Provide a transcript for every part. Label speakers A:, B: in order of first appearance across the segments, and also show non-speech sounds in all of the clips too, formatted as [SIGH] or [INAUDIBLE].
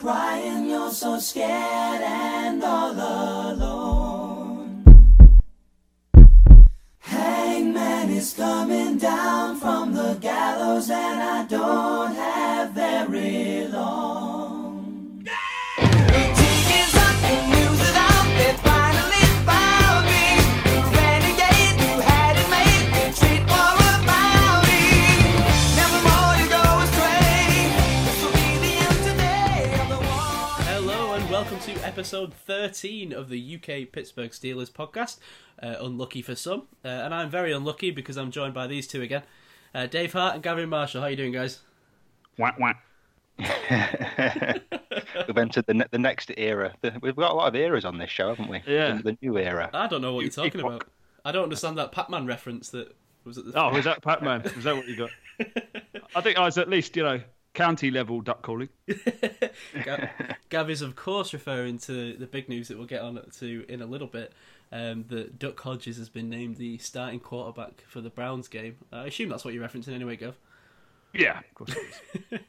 A: crying, you're so scared and all alone. Hangman is coming down from the gallows, and I don't have very long.
B: Episode 13 of the UK Pittsburgh Steelers podcast. Uh, unlucky for some, uh, and I'm very unlucky because I'm joined by these two again, uh, Dave Hart and Gavin Marshall. How are you doing, guys?
C: Wah, wah. [LAUGHS] We've entered the, ne- the next era. The- We've got a lot of eras on this show, haven't we?
D: Yeah.
C: The, the new era.
B: I don't know what you're talking about. I don't understand that Pac-Man reference that was at the.
D: Oh, was that Pac-Man? Was that what you got? [LAUGHS] I think I was at least, you know, county level duck calling. [LAUGHS]
B: Ga- Gav is of course referring to the big news that we'll get on to in a little bit. Um, that Duck Hodges has been named the starting quarterback for the Browns game. I assume that's what you're referencing anyway, Gav.
D: Yeah, of course. [LAUGHS]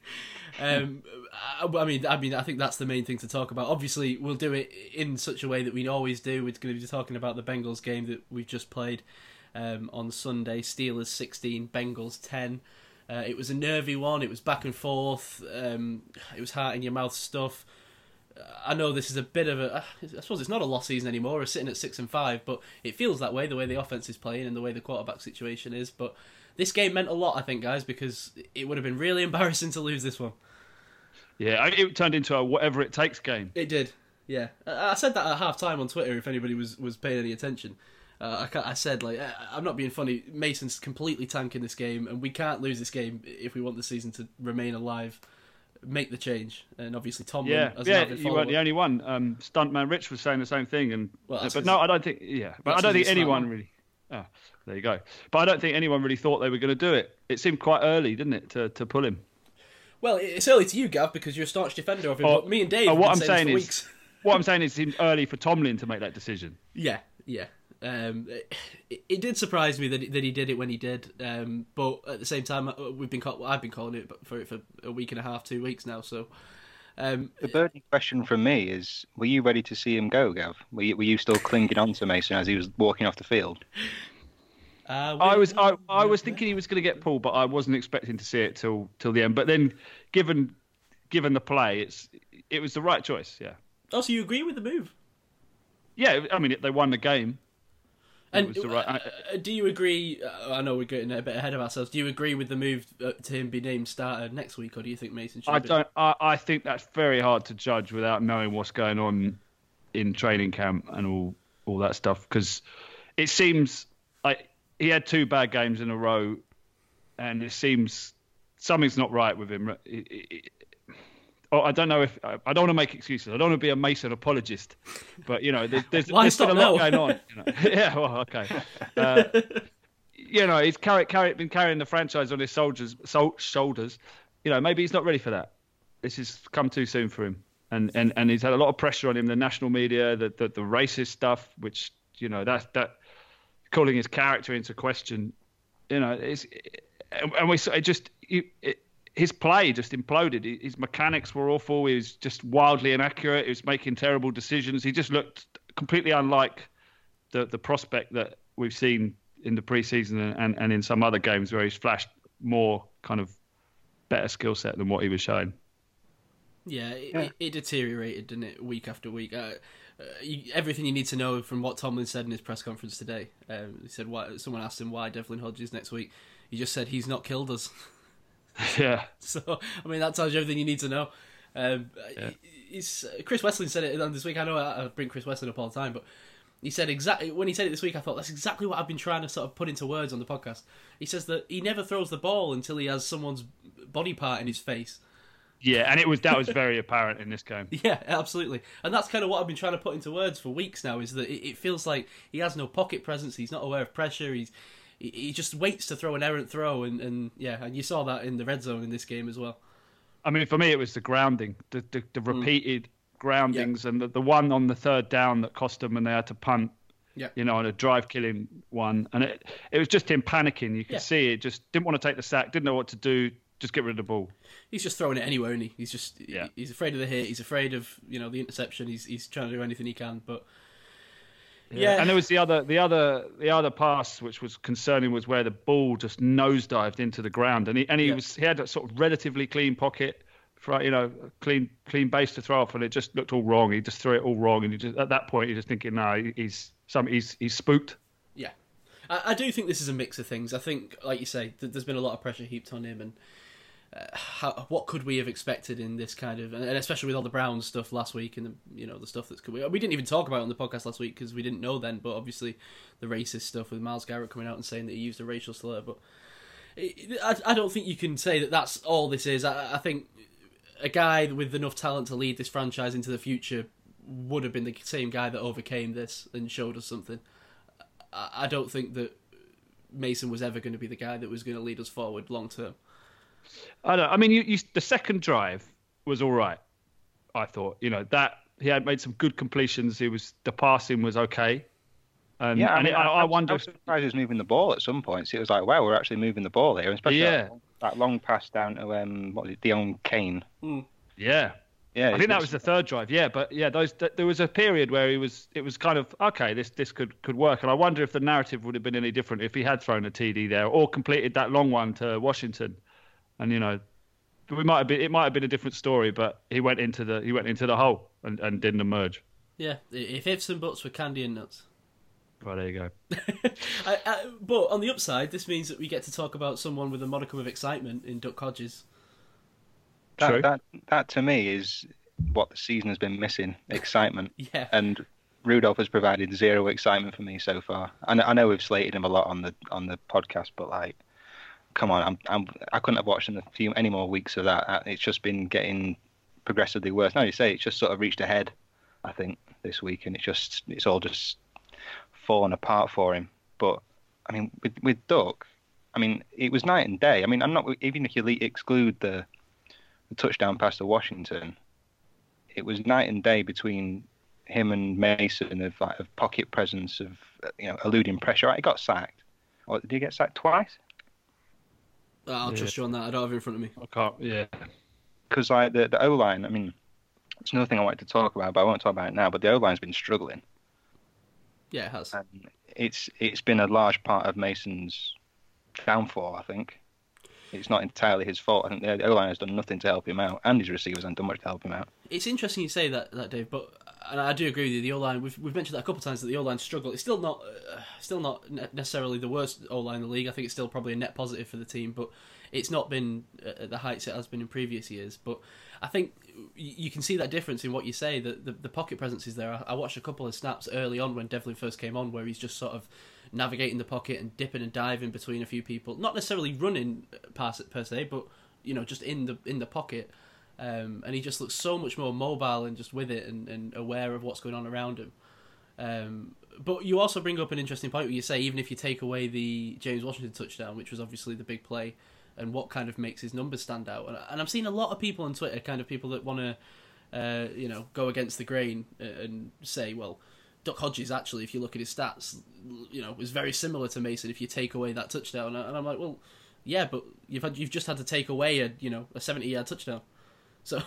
B: Um, I, I mean, I mean, I think that's the main thing to talk about. Obviously, we'll do it in such a way that we always do. We're going to be talking about the Bengals game that we've just played um, on Sunday. Steelers sixteen, Bengals ten. Uh, it was a nervy one. It was back and forth. Um, it was heart in your mouth stuff. I know this is a bit of a. I suppose it's not a lost season anymore. We're sitting at six and five, but it feels that way the way the offense is playing and the way the quarterback situation is. But this game meant a lot, I think, guys, because it would have been really [LAUGHS] embarrassing to lose this one.
D: Yeah, it turned into a whatever it takes game.
B: It did, yeah. I I said that at half time on Twitter. If anybody was was paying any attention, uh, I, I said like I- I'm not being funny. Mason's completely tanking this game, and we can't lose this game if we want the season to remain alive. Make the change, and obviously Tomlin.
D: Yeah,
B: as
D: yeah, you weren't the only one. Um, Stuntman Rich was saying the same thing, and
B: Well, that's
D: but no, I don't think. Yeah, but I don't think anyone really. Oh, there you go. But I don't think anyone really thought they were going to do it. It seemed quite early, didn't it, to to pull him?
B: Well, it's early to you, Gav, because you're a staunch defender of him.
D: Oh,
B: but me and Dave.
D: oh, what I'm
B: saying,
D: saying is-
B: weeks.
D: What I'm saying is, it seemed early for Tomlin to make that decision. [LAUGHS]
B: Yeah, yeah. Um, it, it did surprise me that that he did it when he did. Um, but at the same time, uh, we've been call- I've been calling it for it for a week and a half, two weeks now. So, um,
C: The burning question from me is: Were you ready to see him go, Gav? Were you, were you still clinging on to Mason as he was walking off the field?
B: uh,
D: I was I, I was thinking he was going to get pulled, but I wasn't expecting to see it till till the end. But then, given given the play, it's it was the right choice. Yeah,
B: Oh, so you agree with the move?
D: yeah. I mean, they won the game. It
B: And
D: was the right.
B: uh, do you agree? Uh, I know we're getting a bit ahead of ourselves. Do you agree with the move uh, to him be named starter next week, or do you think Mason should?
D: I
B: be-
D: don't. I, I think that's very hard to judge without knowing what's going on in training camp and all all that stuff. Because it seems like he had two bad games in a row, and it seems something's not right with him. It- it- it- oh, I don't know if I don't want to make excuses. I don't want to be a Mason apologist, but you know, there's there's, [LAUGHS] there's a lot
B: now?
D: going on. You know. [LAUGHS] yeah, well, okay. Uh, you know, he's carry, carry, been carrying the franchise on his soldiers sol- shoulders. You know, maybe he's not ready for that. This has come too soon for him, and and, and he's had a lot of pressure on him. The national media, the the, the racist stuff, which you know that that calling his character into question. You know, it's and we it just you. it, his play just imploded. His mechanics were awful. He was just wildly inaccurate. He was making terrible decisions. He just looked completely unlike the the prospect that we've seen in the preseason and, and, and in some other games where he's flashed more kind of better skill set than what he was showing.
B: Yeah, it, It, it deteriorated, didn't it, week after week? Uh, uh, you, everything you need to know from what Tomlin said in his press conference today. Um, he said, "Why?" Someone asked him why Devlin Hodges next week. He just said he's not killed us. [LAUGHS] [LAUGHS]
D: Yeah,
B: So I mean, that tells you everything you need to know. Um, it's, Chris Wesseling said it this week. I know I, I bring Chris Wesseling up all the time, but he said exactly when he said it this week. I thought that's exactly what I've been trying to sort of put into words on the podcast. He says that he never throws the ball until he has someone's body part in his face.
D: yeah, and it was that was very apparent in this game. [LAUGHS]
B: Yeah, absolutely. And that's kind of what I've been trying to put into words for weeks now is that it, it feels like he has no pocket presence, he's not aware of pressure, he's he, he just waits to throw an errant throw and, and yeah, and you saw that in the red zone in this game as well.
D: I mean, for me, it was the grounding, the the, the mm. repeated groundings, and the, the one on the third down that cost them, and they had to punt.
B: Yeah.
D: You know, on a drive killing one, and it it was just him panicking. You could
B: Yeah.
D: see it. Just didn't want to take the sack, didn't know what to do. just get rid of the ball.
B: He's just throwing it anywhere, and he? He's just
D: Yeah.
B: he's afraid of the hit. He's afraid of you know the interception. He's he's trying to do anything he can, but yeah,
D: And there was the other, the other, the other pass which was concerning was where the ball just nosedived into the ground, and he and he
B: Yeah.
D: was he had a sort of relatively clean pocket, for, you know, clean clean base to throw off, and it just looked all wrong. He just threw it all wrong, and he just at that point you're just thinking, no, he's some he's he's spooked.
B: Yeah, I, I do think this is a mix of things. I think, like you say, th- there's been a lot of pressure heaped on him, and how, what could we have expected in this kind of, and especially with all the Brown stuff last week, and the, you know the stuff that's we, we didn't even talk about it on the podcast last week because we didn't know then. But obviously, the racist stuff with Myles Garrett coming out and saying that he used a racial slur, but. I, I don't think you can say that that's all this is. I, I think a guy with enough talent to lead this franchise into the future would have been the same guy that overcame this and showed us something. I, I don't think that Mason was ever going to be the guy that was going to lead us forward long term.
D: I don't. I mean, you, you the second drive was all right. I thought, you know, that he had made some good completions. He was the passing was okay. And,
C: Yeah, I,
D: and
C: mean,
D: it- I, I wonder.
C: I was surprised he was moving the ball at some points. It was like, wow, we're actually moving the ball here, especially
D: Yeah.
C: that, that long pass down to um, what was it, Deon Cain.
D: yeah,
C: Yeah,
D: I think that was the third drive. Yeah, but yeah, those th- there was a period where he was. It was kind of okay. This this could could work, and I wonder if the narrative would have been any different if he had thrown a TD there or completed that long one to Washington, and you know, we might have been. It might have been a different story, but he went into the he went into the hole and, and didn't emerge.
B: Yeah, if ifs and buts were candy and nuts.
D: Right, there you go. [LAUGHS]
B: I, I, but on the upside, this means that we get to talk about someone with a modicum of excitement in Duck Hodges.
D: True.
C: that, that that to me is what the season has been missing: excitement. [LAUGHS]
B: Yeah,
C: and Rudolph has provided zero excitement for me so far. I know, I know we've slated him a lot on the on the podcast, but like, come on, I'm, I'm I couldn't have watched a few any more weeks of that. Uh, It's just been getting progressively worse. Now you say it's just sort of reached a head, I think, this week, and it's just it's all just fallen apart for him. But I mean, with with Duck, I mean, it was night and day. I mean, I'm not even if you exclude the, the touchdown pass to Washington, it was night and day between him and Mason of like of pocket presence of you know eluding pressure. Right, he got sacked. Did he get sacked twice?
B: I'll
D: Yeah.
B: trust you on that. I don't have it in front of me.
D: I can't. Yeah.
C: Because like the the O line, I mean, it's another thing I wanted to talk about, but I won't talk about it now. But the O line's been struggling,
B: Yeah, it has.
C: and it's it's been a large part of Mason's downfall. I think it's not entirely his fault. I think the O line has done nothing to help him out, and his receivers haven't done much to help him out.
B: It's interesting you say that, that Dave, but and I do agree with you. The O line, we've, we've mentioned that a couple of times that the O line struggle. It's still not, uh, still not necessarily the worst O line in the league. I think it's still probably a net positive for the team, but it's not been at the heights it has been in previous years. But I think you can see that difference in what you say. That the, the pocket presence is there. I, I watched a couple of snaps early on when Devlin first came on, where he's just sort of navigating the pocket and dipping and diving between a few people. Not necessarily running past it per se, but you know, just in the in the pocket. Um, and he just looks so much more mobile and just with it and, and aware of what's going on around him. Um, but you also bring up an interesting point where you say even if you take away the James Washington touchdown, which was obviously the big play, and what kind of makes his numbers stand out, and, and I'm seeing a lot of people on Twitter, kind of people that want to, uh, you know, go against the grain and say, well, Duck Hodges actually, if you look at his stats, you know, is very similar to Mason if you take away that touchdown, and I'm like, well, yeah, but you've had you've just had to take away a you know a 70 yard touchdown, so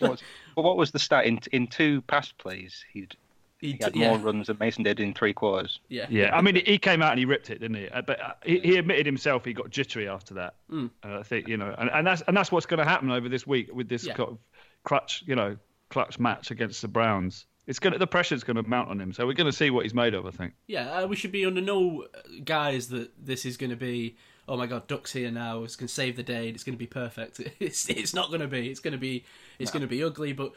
C: What's, but what was the stat in in two pass plays? He'd,
B: he,
C: he had
B: yeah,
C: more runs than Mason did in three quarters.
B: yeah,
D: Yeah, I mean, he came out and he ripped it, didn't he? Uh, But uh, he, he admitted himself he got jittery after that.
B: Mm.
D: And I think you know, and, and that's and that's what's going to happen over this week with this
B: Yeah.
D: kind of clutch, you know, clutch match against the Browns. It's going to the pressure's going to mount on him, so we're going to see what he's made of. I think.
B: Yeah, uh, we should be under no guise that this is going to be. Oh my God, Duck's here now. It's going to save the day. and It's going to be perfect. [LAUGHS] It's it's not going to be. It's going to be it's going to be ugly. But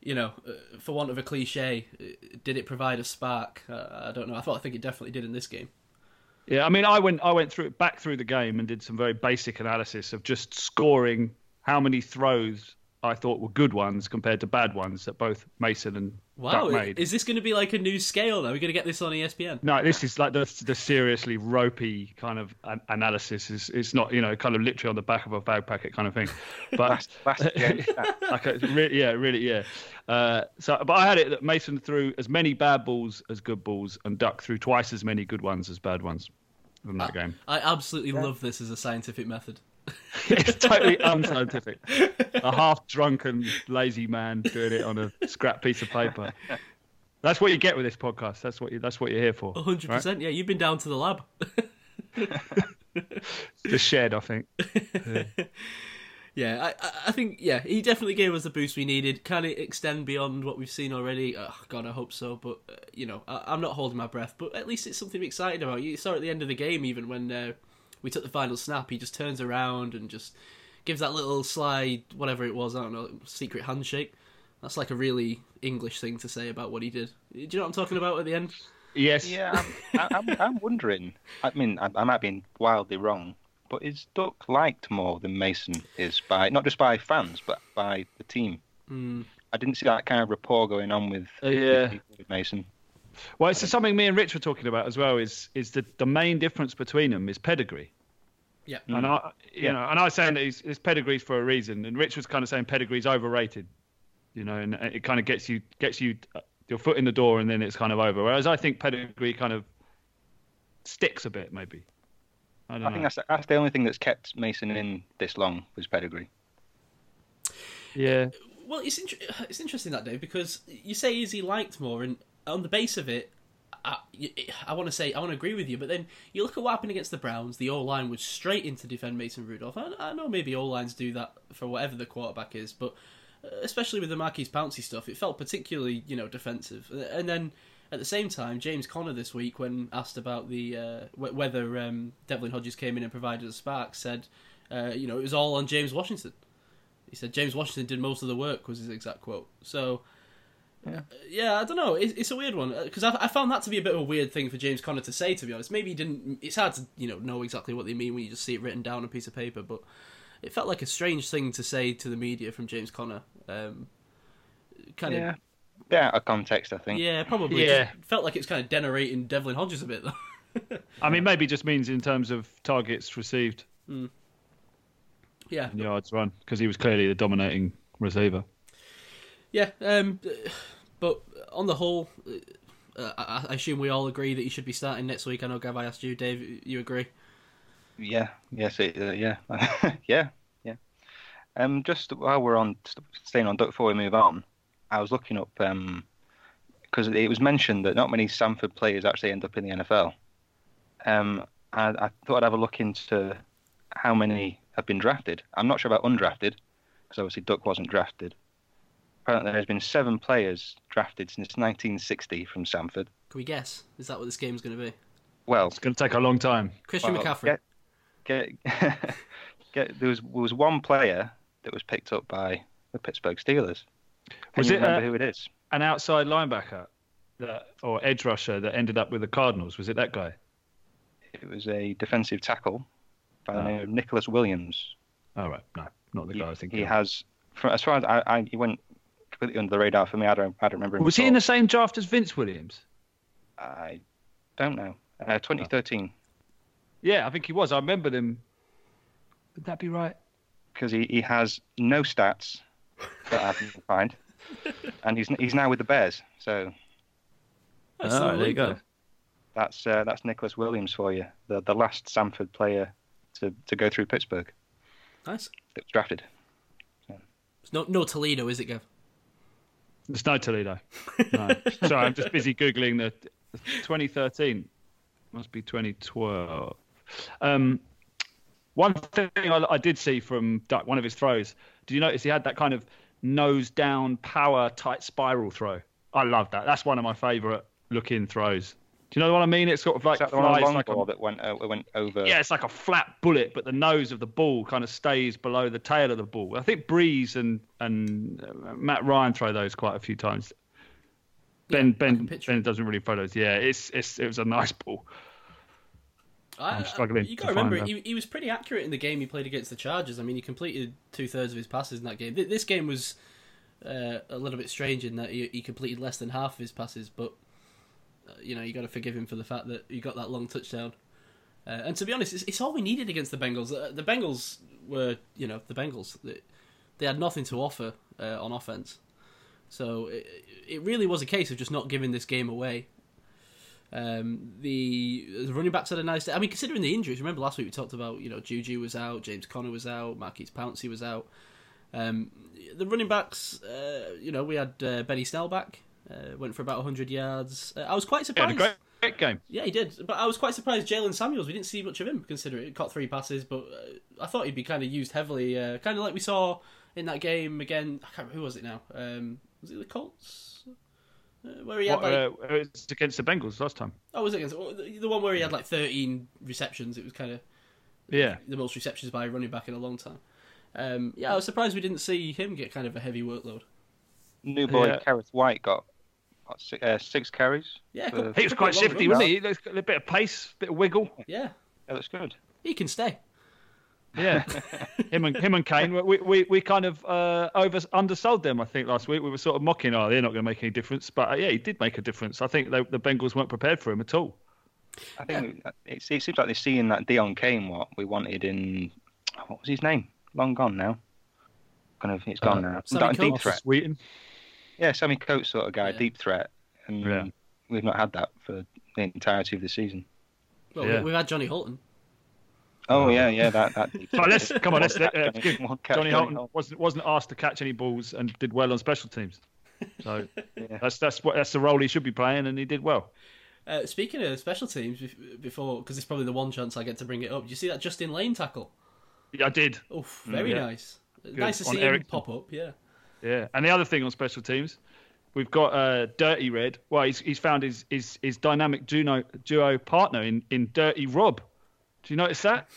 B: you know, uh, for want of a cliche, uh, did it provide a spark? Uh, I don't know. I thought I think it definitely did in this game.
D: Yeah, I mean, I went I went through back through the game and did some very basic analysis of just scoring how many throws I thought were good ones compared to bad ones that both Mason and
B: Wow,
D: Duck
B: is,
D: made.
B: is this going to be like a new scale now? We're going to get this on ESPN.
D: No, this is like the the seriously ropey kind of an- analysis. Is it's not you know kind of literally on the back of a bag packet kind of thing, but
C: Last, last game stat.
D: like a, really, yeah, really, yeah. Uh, so, but I had it that Mason threw as many bad balls as good balls, and Duck threw twice as many good ones as bad ones from that game.
B: I absolutely love this as a scientific method. [LAUGHS]
D: it's totally unscientific. A half drunken, lazy man doing it on a scrap piece of paper. That's what you get with this podcast. That's what you. That's what you're here for.
B: hundred
D: right?
B: percent. Yeah, you've been down to the lab. [LAUGHS]
D: The shed, I think. [LAUGHS]
B: Yeah, I, I- I think yeah, he definitely gave us the boost we needed. Can it extend beyond what we've seen already? Oh, God, I hope so. But uh, you know, I, I'm not holding my breath. But at least it's something be excited about. You saw at the end of the game, even when uh, we took the final snap, he just turns around and just gives that little slide, whatever it was. I don't know, secret handshake. That's like a really English thing to say about what he did. Do you know what I'm talking about at the end?
D: Yes.
C: Yeah, I'm, I- I'm, I'm wondering. I mean, I, I might be wildly wrong, but is Duck liked more than Mason is by not just by fans, but by the team?
B: Mm,
C: I didn't see that kind of rapport going on with,
D: Uh, yeah.
C: people with Mason.
D: Well, it's something me and Rich were talking about as well. Is is the the main difference between them is pedigree.
B: Yeah.
D: And I, you
C: Yeah.
D: know, and I was saying that his, his pedigree's for a reason, and Rich was kind of saying pedigree's overrated. You know, and it kind of gets you gets you uh, your foot in the door, and then it's kind of over. Whereas I think pedigree kind of sticks a bit, maybe. I don't
C: I think that's that's the only thing that's kept Mason in this long was pedigree.
D: Yeah.
B: Well, it's inter- it's interesting that day because you say is he liked more, and on the base of it, I, I want to say I want to agree with you, but then you look at what happened against the Browns. The O line was straight in to defend Mason Rudolph. I, I know maybe O lines do that for whatever the quarterback is, but uh, especially with the Maurkice Pouncey stuff, it felt particularly you know defensive. And then at the same time, James Conner this week, when asked about the uh, whether um, Devlin Hodges came in and provided a spark, said uh, you know it was all on James Washington. He said James Washington did most of the work was his exact quote. So.
C: Yeah.
B: Yeah, I don't know. It, it's a weird one because I, I found that to be a bit of a weird thing for James Conner to say. To be honest, maybe he didn't. It's hard to you know know exactly what they mean when you just see it written down on a piece of paper, but it felt like a strange thing to say to the media from James Conner. Um, kind
C: Yeah,
B: of,
C: bit out of context, I think.
B: yeah, probably.
D: Yeah.
B: Just felt like it's kind of denigrating Devlin Hodges a bit though. [LAUGHS]
D: I mean, maybe just means in terms of targets received
B: yeah,
D: and yards run, because he was clearly the dominating receiver.
B: Yeah. Um, but on the whole, uh, I, I assume we all agree that he should be starting next week. I know Gav, I asked you, Dave. You agree?
C: Yeah, yes, it, uh, yeah, [LAUGHS] yeah, yeah. Um, just while we're on staying on Duck before we move on, I was looking up um because it was mentioned that not many Samford players actually end up in the NFL. Um, I, I thought I'd have a look into how many have been drafted. I'm not sure about undrafted because obviously Duck wasn't drafted. Apparently, there's been seven players drafted since 1960 from Samford.
B: Can we guess? Is that what this game's going to be?
C: Well,
D: It's going to take a long time.
B: Christian
C: Well,
B: McCaffrey.
C: Get, get, [LAUGHS] get, there was there was one player that was picked up by the Pittsburgh Steelers. Can
D: Was
C: you
D: it,
C: remember
D: uh,
C: who it is?
D: An outside linebacker that, or edge rusher that ended up with the Cardinals. Was it that guy?
C: It was a defensive tackle by the
D: Oh.
C: name of Nicholas Williams.
D: Oh, right. No, not the
C: He,
D: guy I think.
C: he has, from, as far as I, I, he went completely under the radar for me. I don't, I don't remember him.
D: Was
C: at
D: he in the same draft as Vince Williams?
C: I don't know. Uh, 2013,
D: Yeah, I think he was. I remember them. Would that be right?
C: because he, he has no stats that I can find, [LAUGHS] and he's he's now with the Bears. So
B: That's
D: Oh, there you
B: illegal.
D: go.
C: that's uh, that's Nicholas Williams for you, the the last Samford player to, to go through Pittsburgh
B: Nice.
C: that was drafted.
B: It's no, no Toledo, is it, Gav?
D: It's no Toledo. No. [LAUGHS] Sorry, I'm just busy googling the 2013. Must be 2012. Um, one thing I, I did see from Duck, one of his throws. Did you notice he had that kind of nose down power tight spiral throw? I love that. That's one of my favourite looking throws. Do you know what I mean? It's sort of like
C: Is that the one
D: flies
C: long
D: like a-
C: that went uh, went over?
D: yeah, it's like a flat bullet, but the nose of the ball kind of stays below the tail of the ball. I think Brees and and uh, Matt Ryan throw those quite a few times. Ben
B: I
D: Ben
B: can picture
D: Ben doesn't really throw those. Yeah, it's it's it was a nice ball.
B: I,
D: I'm struggling
B: You
D: to
B: got to remember, he, he was pretty accurate in the game he played against the Chargers. I mean, he completed two thirds of his passes in that game. This game was uh, a little bit strange in that he, he completed less than half of his passes, but uh, you know you got to forgive him for the fact that he got that long touchdown. Uh, and to be honest, it's, it's all we needed against the Bengals. Uh, the Bengals were, you know, the Bengals. They, they had nothing to offer uh, on offense, so it, it really was a case of just not giving this game away. Um, the, the running backs had a nice day. I mean, considering the injuries, remember last week we talked about you know Juju was out, James Conner was out, Maurkice Pouncey was out. Um, the running backs, uh, you know, we had uh, Benny Snell back, uh, went for about 100 yards. Uh, I was quite surprised.
D: a great, great game.
B: Yeah, he did. But I was quite surprised. Jaylen Samuels, we didn't see much of him, considering it caught three passes. But uh, I thought he'd be kind of used heavily, uh, kind of like we saw in that game again. I can't remember, who was it now? Um, was it the Colts? Uh, where he had
D: What,
B: like,
D: uh, it was against the Bengals last time.
B: oh, was it against oh, the the one where he had like thirteen receptions? It was kind of
D: Yeah.
B: the most receptions by a running back in a long time. Um, yeah, I was surprised we didn't see him get kind of a heavy workload.
C: New boy
D: Yeah.
C: Kerrith Whyte got what, six, uh, six carries.
B: Yeah,
C: Uh,
D: He was quite shifty, wasn't he? He's a bit of pace, a bit of wiggle.
B: yeah,
C: That looks good.
B: he can stay.
D: Yeah, [LAUGHS] him and him and Cain. We we, we kind of uh, over undersold them. I think last week we were sort of mocking. Oh, they're not going to make any difference. But uh, yeah, he did make a difference. I think they, the Bengals weren't prepared for him at all.
C: I think it, it seems like they're seeing that Deon Cain what we wanted in what was his name? Long gone now. Kind of, it's gone
D: Uh,
C: now.
B: Sammy
C: That deep threat.
D: Sweeten.
C: Yeah, Sammy Coates sort of guy,
B: Yeah.
C: deep threat, and
D: Yeah.
C: we've not had that for the entirety of the season.
B: Well,
D: Yeah.
B: we, we've had Johnny Holton.
C: Oh yeah, yeah, that that. [LAUGHS] deep
D: Come on, let's come on. Let's, [LAUGHS] uh,
C: Johnny-
D: give Johnny
C: Johnny
D: Holton
C: Holton.
D: wasn't wasn't asked to catch any balls and did well on special teams. So [LAUGHS]
C: Yeah.
D: that's that's what that's the role he should be playing, and he did well.
B: Uh, speaking of special teams, before because it's probably the one chance I get to bring it up. Did you see that Justin Layne tackle?
D: Yeah, I did.
B: Oh, very
D: yeah.
B: nice. Nice to
D: On
B: see him pop up. Yeah.
D: Yeah, and the other thing on special teams, we've got uh, Dirty Red. Well, he's, he's found his, his, his dynamic duo, duo partner in, in Dirty Rob. Do you notice that?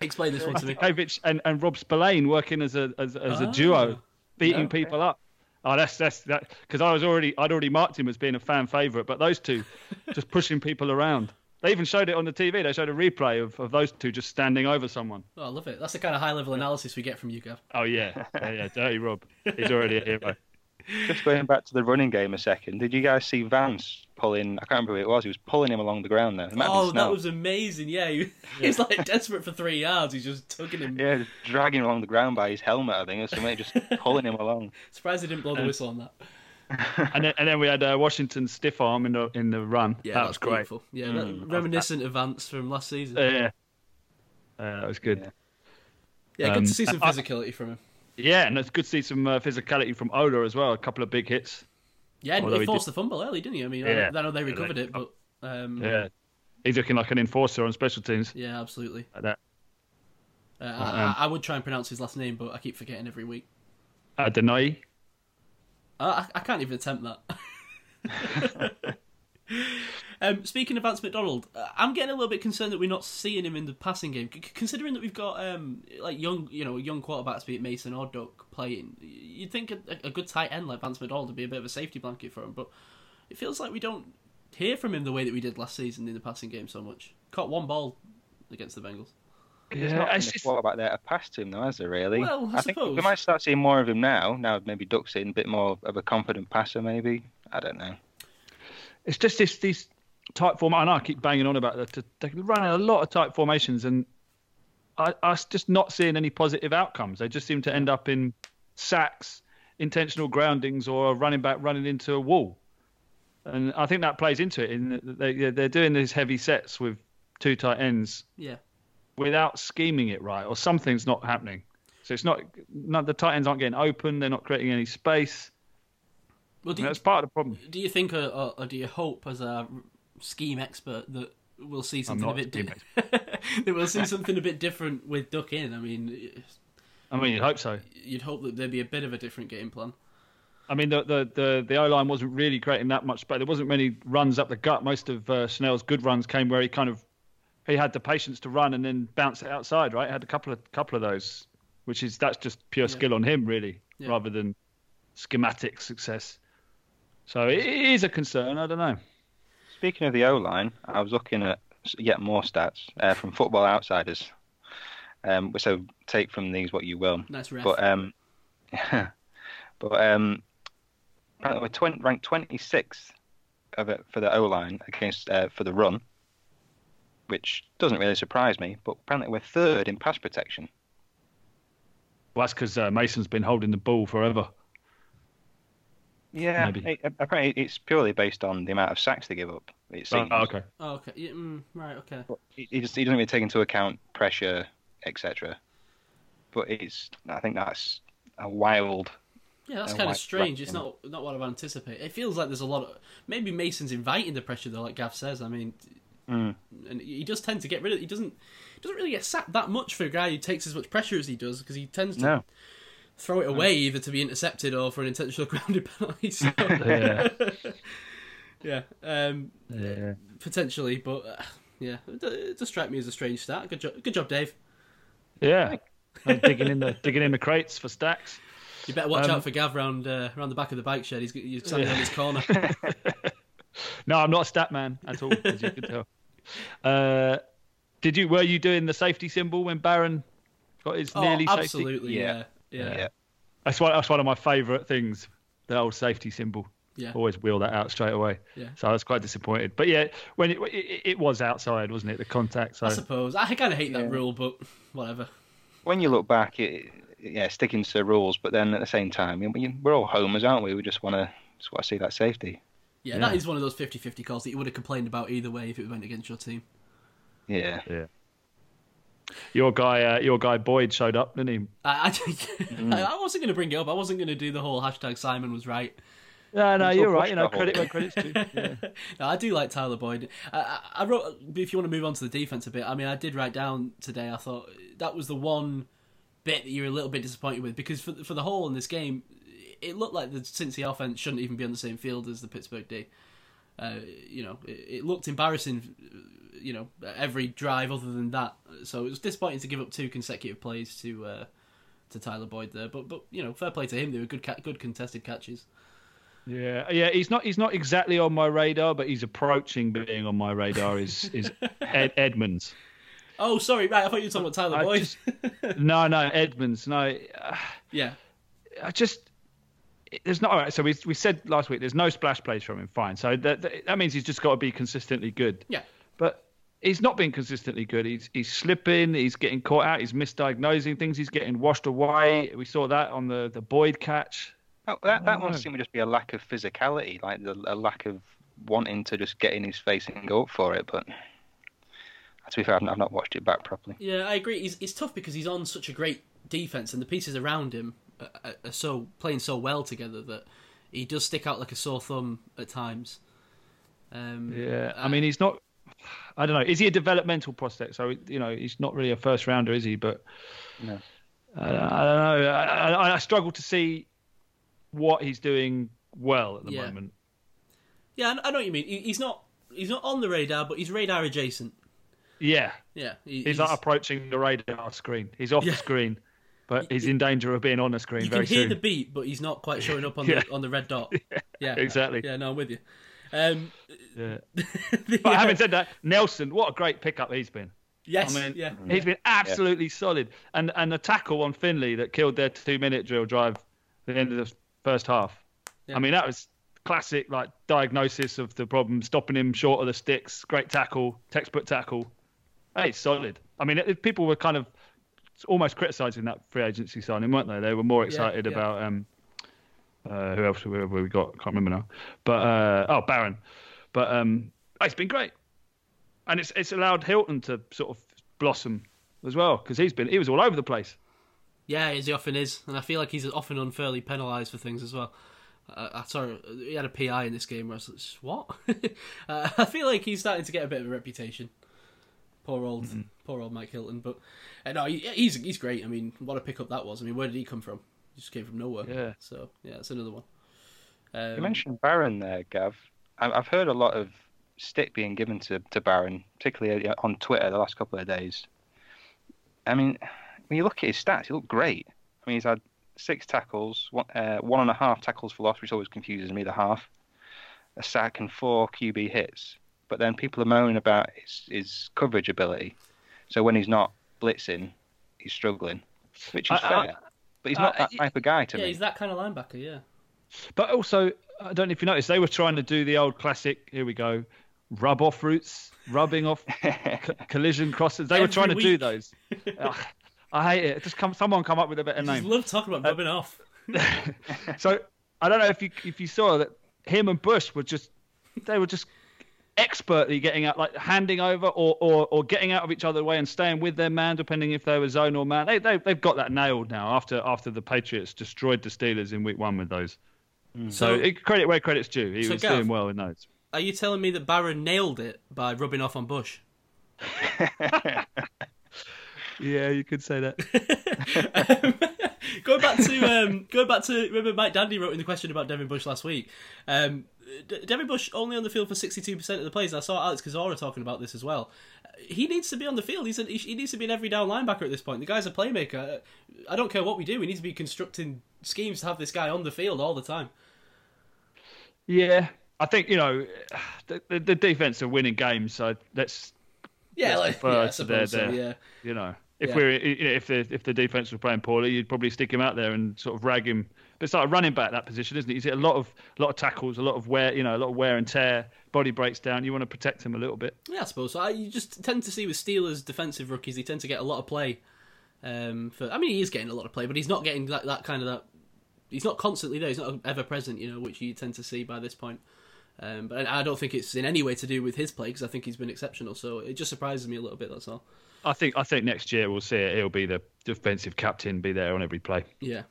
B: Explain this one to me.
D: Kovic and, and Rob Spillane working as a as, as a
B: Ah.
D: duo, beating
B: No.
D: people up. Oh, that's that's that because I was already I'd already marked him as being a fan favourite, but those two just pushing people around. They even showed it on the TV. They showed a replay of, of those two just standing over someone.
B: Oh, I love it. That's the kind of high level analysis we get from you, Gav.
D: Oh yeah, yeah, yeah. Dirty Rob. He's already a hero. [LAUGHS]
C: Just going back to the running game a second. Did you guys see Vance pulling? I can't remember who it was. He was pulling him along the ground there. It might have been
B: Oh, that was amazing. Yeah, he, [LAUGHS] he's like desperate for three yards. He's just tugging him.
C: Yeah, dragging him along the ground by his helmet, I think, or something, just [LAUGHS] pulling him along.
B: Surprised they didn't blow the whistle on that.
D: And then, and then we had uh, Washington stiff arm in the in the run.
B: Yeah,
D: that
B: that's
D: was great.
B: beautiful. Yeah, that, reminiscent of Vance from last season.
D: Uh, yeah, uh, that was good.
C: Yeah.
B: yeah, good
D: um,
B: to see some
D: I-
B: physicality from him.
D: Yeah, and it's good to see some uh, physicality from Ola as well. A couple of big hits.
B: Yeah, and
D: although
B: he
D: he
B: forced the fumble early, didn't he? I mean,
D: Yeah.
B: I, know they
D: Yeah,
B: recovered
D: they-
B: it, but um,
D: Yeah, he's looking like an enforcer on special teams.
B: yeah, absolutely.
D: Like that.
B: Uh, I,
D: Um,
B: I, I would try and pronounce his last name, but I keep forgetting every week.
D: Adonai.
B: I, I can't even attempt that. [LAUGHS] um, speaking of Vance McDonald, uh, I'm getting a little bit concerned that we're not seeing him in the passing game, C- considering that we've got um, like young, you know, young quarterbacks, be it Mason or Duck, playing. You'd think a, a good tight end like Vance McDonald would be a bit of a safety blanket for him, but it feels like we don't hear from him the way that we did last season in the passing game so much. Caught one ball against the Bengals.
C: There's
D: Yeah,
C: not been
D: it's
C: a
D: just-
C: quarterback there to pass to him, though, has there, really?
B: Well, I
C: think
B: suppose.
C: we might start seeing more of him now. Now, maybe Duck's in a bit more of a confident passer, maybe. I don't know.
D: It's just this these tight form. I know I keep banging on about that. They're running a lot of tight formations, and I, I'm just not seeing any positive outcomes. They just seem to end up in sacks, intentional groundings, or a running back running into a wall. And I think that plays into it. In that they they're doing these heavy sets with two tight ends
B: Yeah.
D: Without scheming it right, or something's not happening. So it's not, not the tight ends aren't getting open. They're not creating any space.
B: Well, you,
D: that's part of the problem.
B: do you think, or, or, or do you hope, as a scheme expert, that we'll see something a bit
D: scheme
B: di- [LAUGHS] that we'll see [LAUGHS] something a bit different with Duck in? I mean,
D: I mean, you'd hope so.
B: you'd hope that there'd be a bit of a different game plan.
D: I mean, the the the, the O line wasn't really creating that much space. There wasn't many runs up the gut. Most of uh, Snell's good runs came where he kind of he had the patience to run and then bounce it outside. Right, had a couple of couple of those, which is that's just pure skill on him really,
B: Yeah.
D: rather than schematic success. So it is a concern. I don't know.
C: Speaking of the O line, I was looking at yet more stats uh, from Football Outsiders. Um, so take from these what you will.
B: Nice ref.
C: But um, [LAUGHS] but um, we're 20, ranked 26th of it for the O line against uh, for the run, which doesn't really surprise me. But apparently we're third in pass protection.
D: Well, that's because uh, Mason's been holding the ball forever.
C: Yeah, it- apparently it's purely based on the amount of sacks they give up. It
D: Oh, okay.
B: Oh, okay. Yeah, mm, right. Okay.
C: He, he just he doesn't really take into account pressure, etc. But it's I think that's a wild.
B: Yeah, that's kind of strange. It's not not what I've anticipated. It feels like there's a lot of maybe Mason's inviting the pressure though, like Gav says. I mean,
C: Mm.
B: and he does tend to get rid of. He doesn't he doesn't really get sacked that much for a guy who takes as much pressure as he does because he tends to
C: No,
B: throw it away either to be intercepted or for an intentional [LAUGHS] grounded penalty. So, [LAUGHS]
D: Yeah. [LAUGHS]
B: yeah, um,
D: Yeah.
B: potentially, but uh, yeah, it, does strike me as a strange start. Good job, good job, Dave.
D: Yeah. I'm digging in the digging in the crates for stacks.
B: You better watch
D: Um,
B: out for Gav round uh, round the back of the bike shed. He's he's standing on his corner.
D: No, I'm not a stat man at all, as you can tell. [LAUGHS] Uh, did you? Were you doing the safety symbol when Barron got his
B: oh,
D: nearly safety?
B: absolutely, yeah,
C: Yeah.
B: yeah.
C: Yeah.
D: That's one. That's one of my favourite things. The old safety symbol.
B: Yeah.
D: Always wheel that out straight away.
B: Yeah.
D: So I was quite disappointed. But yeah, when it, it, it was outside, wasn't it? The contact. So
B: I suppose I kind of hate that
C: Yeah.
B: rule, but whatever.
C: when you look back, it, yeah, sticking to the rules, but then at the same time, we're all homers, aren't we? We just want to just want to see that safety.
B: Yeah,
D: Yeah.
B: that is one of those 50-50 calls that you would have complained about either way if it went against your team.
C: Yeah,
D: yeah. Your guy, uh, your guy Boyd showed up, didn't he?
B: I, I, [LAUGHS] I wasn't going to bring it up. I wasn't going to do the whole hashtag Simon was right.
D: No, no, you're right. You know, credit where credit's due. [LAUGHS] Yeah.
B: No, I do like Tyler Boyd. I, I, I wrote. If you want to move on to the defense a bit, I mean, I did write down today. I thought that was the one bit that you're a little bit disappointed with because for for the whole in this game, it looked like the Cincy offense shouldn't even be on the same field as the Pittsburgh D. Uh, you know, it, it looked embarrassing. You know, every drive other than that. So it was disappointing to give up two consecutive plays to uh, to Tyler Boyd there. But but you know, fair play to him. They were good good contested catches.
D: Yeah, yeah. He's not. He's not exactly on my radar, but he's approaching being on my radar. Is is Ed, [LAUGHS] Edmunds?
B: Oh, sorry, right. I thought you were talking about Tyler Boyd.
D: just- No, no, Edmunds. No, uh,
B: yeah.
D: I just there's not. All right, so we we said last week there's no splash plays from him. Fine. So that that, that means he's just got to be consistently good.
B: Yeah.
D: But he's not been consistently good. He's he's slipping. He's getting caught out. He's misdiagnosing things. He's getting washed away. We saw that on the the Boyd catch.
C: Oh, that that one
D: no.
C: seemed to just be a lack of physicality, like the, a lack of wanting to just get in his face and go up for it. But to be fair, I've not, I've not watched it back properly.
B: Yeah, I agree. He's, it's tough because he's on such a great defense, and the pieces around him are, are, are so playing so well together that he does stick out like a sore thumb at times. Um,
D: Yeah, I
B: uh,
D: mean, he's not. I don't know. Is he a developmental prospect? So you know, he's not really a first rounder, is he? But
C: No.
D: I, I don't know. I, I, I struggle to see what he's doing well at the
B: Yeah.
D: moment.
B: yeah, I I know what you mean. He's not he's not on the radar, but he's radar adjacent.
D: Yeah,
B: Yeah, he-
D: he's, not approaching the radar screen. He's off
B: Yeah.
D: the screen, but he's in danger of being on the screen very soon.
B: you
D: very
B: can hear
D: soon.
B: the beat, but he's not quite showing up on [LAUGHS]
D: Yeah.
B: the on the red dot. [LAUGHS] Yeah,
D: exactly.
B: Yeah, no, I'm with you. Um,
D: Yeah. [LAUGHS]
B: the,
D: But
B: uh,
D: having said that, Nelson, what a great pickup he's been.
B: yes,
D: I mean,
B: yeah,
D: He's been absolutely solid. And and the tackle on Finley that killed their two minute drill drive at the end of the first half.
B: Yeah.
D: I mean, that was classic like diagnosis of the problem, stopping him short of the sticks. Great tackle, textbook tackle. Hey, solid. I mean, it, people were kind of almost criticising that free agency signing, weren't they? They were more excited
B: yeah.
D: about um, uh, who else have we we got? I can't remember now. But uh, oh, Barron. But um, it's been great, and it's it's allowed Hilton to sort of blossom as well because he's been he was all over the place.
B: Yeah, as he often is, and I feel like he's often unfairly penalised for things as well. Uh, I saw he had a PI in this game where I was like, "What?" [LAUGHS] uh, I feel like he's starting to get a bit of a reputation. Poor old, poor old Mike Hilton, but uh, no, he, he's he's great. I mean, what a pickup that was. I mean, where did he come from? He just came from nowhere.
D: Yeah.
B: So yeah, that's another one. Um,
C: You mentioned Barron there, Gav. I- I've heard a lot of stick being given to, to Barron, particularly uh, on Twitter the last couple of days. I mean, when you look at his stats, he looked great. I mean, he's had six tackles, one, uh, one and a half tackles for loss, which always confuses me, the half, a sack, and four QB hits. But then people are moaning about his, his coverage ability. So when he's not blitzing, he's struggling, which is
D: I- I-
C: fair. but he's not
D: I-
C: that type of guy to me.
B: yeah,
C: me.
B: he's that kind of linebacker. Yeah.
D: But also, I don't know if you noticed, they were trying to do the old classic. Here we go, rub off routes, rubbing off [LAUGHS] co- collision crosses. They were
B: Every
D: trying to do those. [LAUGHS] Ugh, I hate it. Just come, someone come up with a better
B: I just
D: name.
B: love talking about uh, rubbing off. [LAUGHS]
D: so I don't know if you if you saw that him and Bush were just they were just expertly getting out like handing over or, or, or getting out of each other's way and staying with their man depending if they were zone or man. They, they they've got that nailed now after after the Patriots destroyed the Steelers in week one with those. So, it, credit where credit's due. He
B: So,
D: was
B: Gav-
D: doing well in those.
B: Are you telling me that Barron nailed it by rubbing off on Bush? [LAUGHS]
D: Yeah, you could say that. [LAUGHS]
B: Um, [LAUGHS] going back to um, going back to remember Mike Dandy wrote in the question about Devin Bush last week. Um, D- Devin Bush only on the field for sixty two percent of the plays. I saw Alex Kozora talking about this as well. He needs to be on the field. He's a, he needs to be an every down linebacker at this point. The guy's a playmaker. Uh, I don't care what we do. We need to be constructing schemes to have this guy on the field all the time.
D: Yeah, I think you know the, the, the defense are winning games, so let's
B: Yeah,
D: Let's
B: like, yeah,
D: their-
B: suppose so, yeah.
D: you know, if
B: Yeah.
D: we're if the if the defense was playing poorly, you'd probably stick him out there and sort of rag him. But it's like a running back that position, isn't it? He's hit a lot of a lot of tackles, a lot of wear, you know, a lot of wear and tear. Body breaks down. You want to protect him a little bit.
B: Yeah, I suppose. So you just tend to see with Steelers defensive rookies, they tend to get a lot of play. Um, for I mean, he is getting a lot of play, but he's not getting that, that kind of that. He's not constantly there. He's not ever present, you know, which you tend to see by this point. Um, but I don't think it's in any way to do with his play because I think he's been exceptional. So it just surprises me a little bit. That's all.
D: I think I think next year we'll see it. He'll be the defensive captain, be there on every play.
B: Yeah.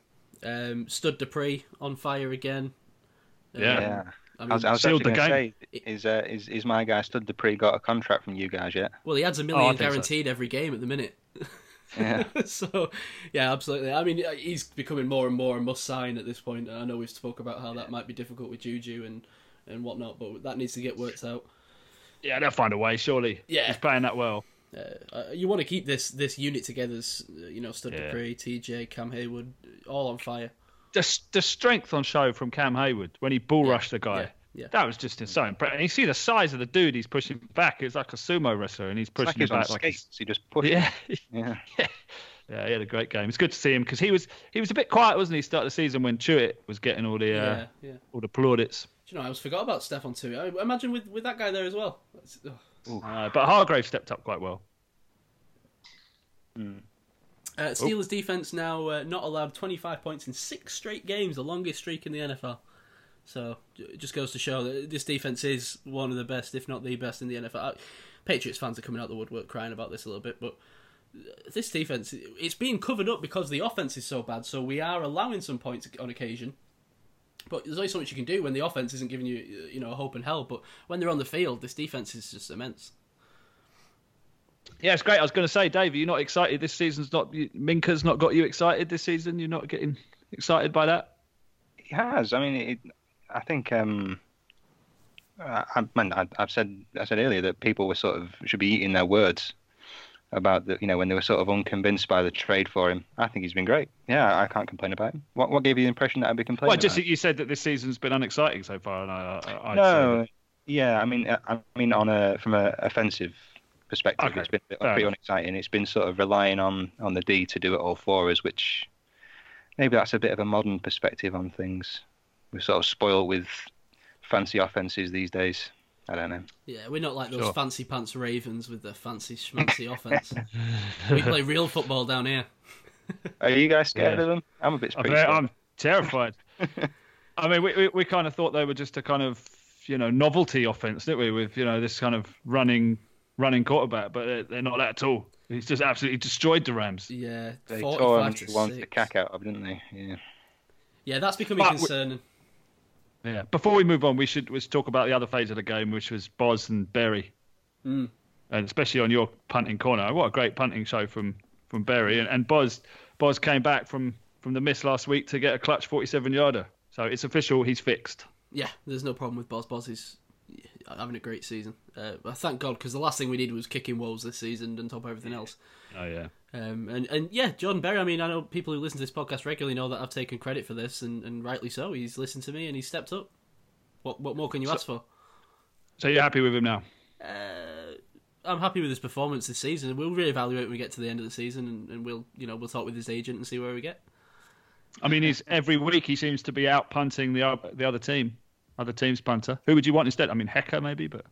B: Um, Stud Dupree on fire again. Um,
D: Yeah.
C: Yeah.
B: I
C: I was, I was
D: sealed
C: actually
D: the
C: going to
D: game.
C: say, is, uh, is is my guy Stud Dupree got a contract from you guys yet?
B: well, he adds a
D: Oh, I
B: million
D: so.
B: guaranteed every game at the minute.
C: Yeah. [LAUGHS]
B: so, yeah, absolutely. I mean, he's becoming more and more a must sign at this point. I know we've spoke about how that might be difficult with Juju and, and whatnot, but that needs to get worked out.
D: Yeah, they'll find a way. Surely.
B: Yeah.
D: he's playing that well.
B: Uh, uh, you want to keep this this unit together, uh, you know, Stud
D: Yeah.
B: Dupree, TJ, Cam Heyward, all on fire.
D: The the strength on show from Cam Heyward when he bull rushed the guy.
B: yeah, yeah.
D: That was just insane. But you see the size of the dude he's pushing back. It's like a sumo wrestler, and he's
C: It's like
D: pushing
C: he's
D: him
C: on
D: back like he's.
C: He just pushed.
D: Yeah, [LAUGHS]
C: Yeah. [LAUGHS]
D: yeah, he had a great game. It's good to see him because he was he was a bit quiet, wasn't he? Start of the season when Tuitt was getting all the uh,
B: Yeah, yeah.
D: all the plaudits.
B: Do you know, I was forgot about Stephon too. I imagine with, with that guy there as well. That's- ugh.
D: Uh, but Hargrave stepped up quite well.
B: Uh, Steelers defense now uh, not allowed 25 points in six straight games, the longest streak in the NFL. So it just goes to show that this defense is one of the best, if not the best, in the NFL. Uh, Patriots fans are coming out the woodwork crying about this a little bit, but this defense it's being covered up because the offense is so bad. So we are allowing some points on occasion. But there's only so much you can do when the offense isn't giving you, you know, hope and help. But when they're on the field, this defense is just immense.
D: Yeah, it's great. I was going to say, Dave, are you not excited? This season's not Minkah's not got you excited this season. You're not getting excited by that.
C: He has. I mean, it, I think. Um, I, I, man, I, I've said I said earlier that people were sort of should be eating their words about the you know when they were sort of unconvinced by the trade for him. I think he's been great. Yeah, I can't complain about him. What what gave you the impression that I'd be complaining?
D: Well, just
C: about?
D: you said that this season's been unexciting so far, and I, I I'd
C: no. Yeah, I mean, I, I mean, on a from a offensive perspective,
D: Okay,
C: it's been a bit, pretty unexciting. It's been sort of relying on on the D to do it all for us, which maybe that's a bit of a modern perspective on things. We're sort of spoiled with fancy offenses these days. I don't know.
B: Yeah, we're not like those
D: Sure.
B: fancy pants Ravens with their fancy schmancy offense. We play [LAUGHS] real football down here.
C: Are you guys scared
D: Yeah.
C: of them? I'm a bit.
D: I'm,
C: pretty
D: very-
C: scared.
D: I'm terrified. [LAUGHS] I mean, we, we we kind of thought they were just a kind of you know novelty offense, didn't we? With you know this kind of running running quarterback, but they're, they're not that at all. He's just absolutely destroyed the Rams.
B: Yeah,
C: They tore
B: forty-five
C: him
B: to
C: once the
B: six.
C: cack out of, didn't they? Yeah.
B: Yeah, that's becoming
D: But we-
B: concerning.
D: Yeah. Before we move on, we should we should talk about the other phase of the game, which was Boz and Berry,
B: Mm.
D: and especially on your punting corner. What a great punting show from from Berry and, and Boz. Boz came back from from the miss last week to get a clutch 47 yarder. So it's official. He's fixed.
B: Yeah, there's no problem with Boz. Boz is having a great season. Uh, thank God because the last thing we needed was kicking wolves this season on top of everything else.
D: Oh yeah.
B: Um, and and yeah, John Berry. I mean, I know people who listen to this podcast regularly know that I've taken credit for this, and, and rightly so. He's listened to me and he's stepped up. What what more can you
D: So-
B: ask for?
D: So you're happy with him now?
B: Uh, I'm happy with his performance this season. We'll reevaluate when we get to the end of the season, and, and we'll you know we'll talk with his agent and see where we get.
D: I mean, he's every week he seems to be out punting the the other team, other team's punter. Who would you want instead? I mean, Hekker maybe, but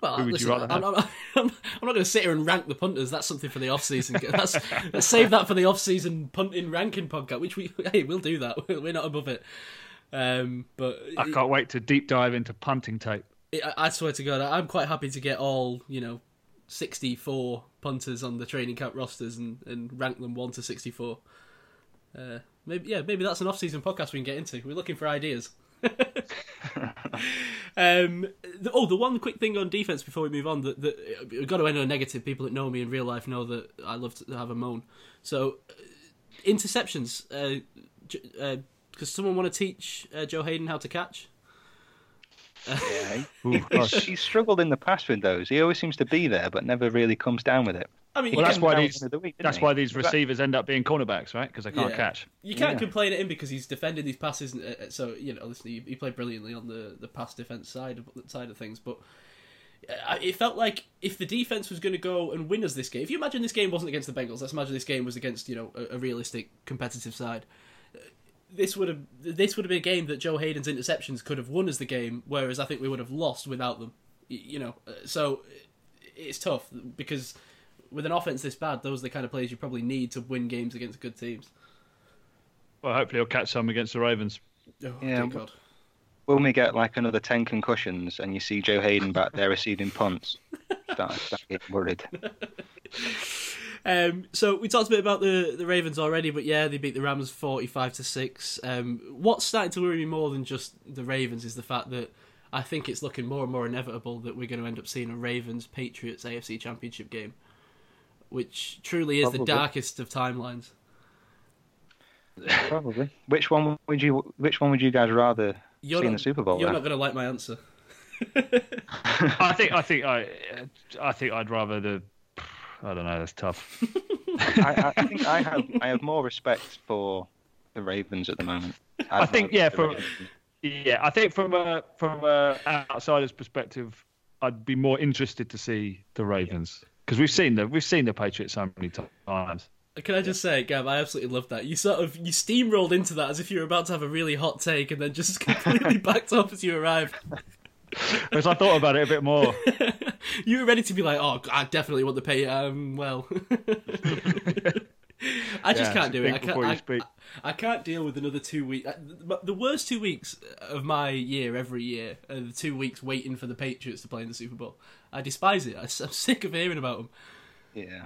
B: Well,
D: Who would you
B: listen,
D: rather
B: I'm, I'm, I'm, [LAUGHS] I'm not going to sit here and rank the punters. That's something for the off season. That's let's save that for the off season punting ranking podcast, which we hey we'll do that. [LAUGHS] We're not above it. Um, but
D: I can't wait to deep dive into punting tape.
B: it, I swear to God, I'm quite happy to get all you know, 64 punters on the training camp rosters and, and rank them one to 64. Uh, maybe yeah, maybe that's an off-season podcast we can get into. We're looking for ideas. Um, the, oh, the one quick thing on defense before we move on that, that we've got to end on a negative. People that know me in real life know that I love to have a moan. So uh, interceptions, because someone want to teach uh, Joe Haden how to catch.
C: Yeah,
D: Ooh,
C: he's, he's struggled in the past with those. He always seems to be there, but never really comes down with it.
B: I mean,
D: Well, that's why these
C: the week,
D: that's
C: he?
D: why these receivers end up being cornerbacks, right? Because they can't
B: Yeah.
D: catch.
B: You can't
C: Yeah.
B: complain at him because he's defending these passes. uh, uh, So you know, listen, he, he played brilliantly on the, the pass defense side of side of things. But uh, it felt like if the defense was going to go and win us this game, if you imagine this game wasn't against the Bengals, let's imagine this game was against you know a, a realistic competitive side. This would have this would have been a game that Joe Haden's interceptions could have won us the game, whereas I think we would have lost without them. You know, so it's tough because with an offense this bad, those are the kind of players you probably need to win games against good teams.
D: Well, hopefully he'll catch some against the Ravens.
B: Oh,
C: Yeah,
B: dear
C: but-
B: God.
C: When we get like another ten concussions and you see Joe Haden back there receiving punts, [LAUGHS] start, start getting worried. [LAUGHS]
B: Um, so we talked a bit about the, the Ravens already, but yeah, they beat the Rams forty five to six. Um, what's starting to worry me more than just the Ravens is the fact that I think it's looking more and more inevitable that we're going to end up seeing a Ravens Patriots AFC Championship game, which truly is the darkest of timelines.
C: Probably. [LAUGHS] Which one would you? Which one would you guys rather
B: You're
C: see in the Super Bowl?
B: You're
C: then?
B: not going to like my answer. [LAUGHS]
D: I think I think I I think I'd rather the. I don't know. That's tough.
C: I, [LAUGHS] I, I think I have I have more respect for the Ravens at the moment.
D: I think, yeah,
C: the
D: for-
C: Ravens.
D: Yeah, I think from a from a outsider's perspective, I'd be more interested to see the Ravens because we've seen the we've seen the Patriots so many times.
B: Can I just say, Gav, I absolutely love that. You sort of you steamrolled into that as if you were about to have a really hot take, and then just [LAUGHS] completely [LAUGHS] backed off as you arrived.
D: Because I thought about it a bit more. [LAUGHS]
B: you were ready to be like, oh, I definitely want to pay. Um, well, I just
D: Yeah,
B: can't do it. I can't. I. I can't deal with another two weeks. The worst two weeks of my year every year are the two weeks waiting for the Patriots to play in the Super Bowl. I despise it. I'm [LAUGHS] sick of hearing about them.
C: Yeah.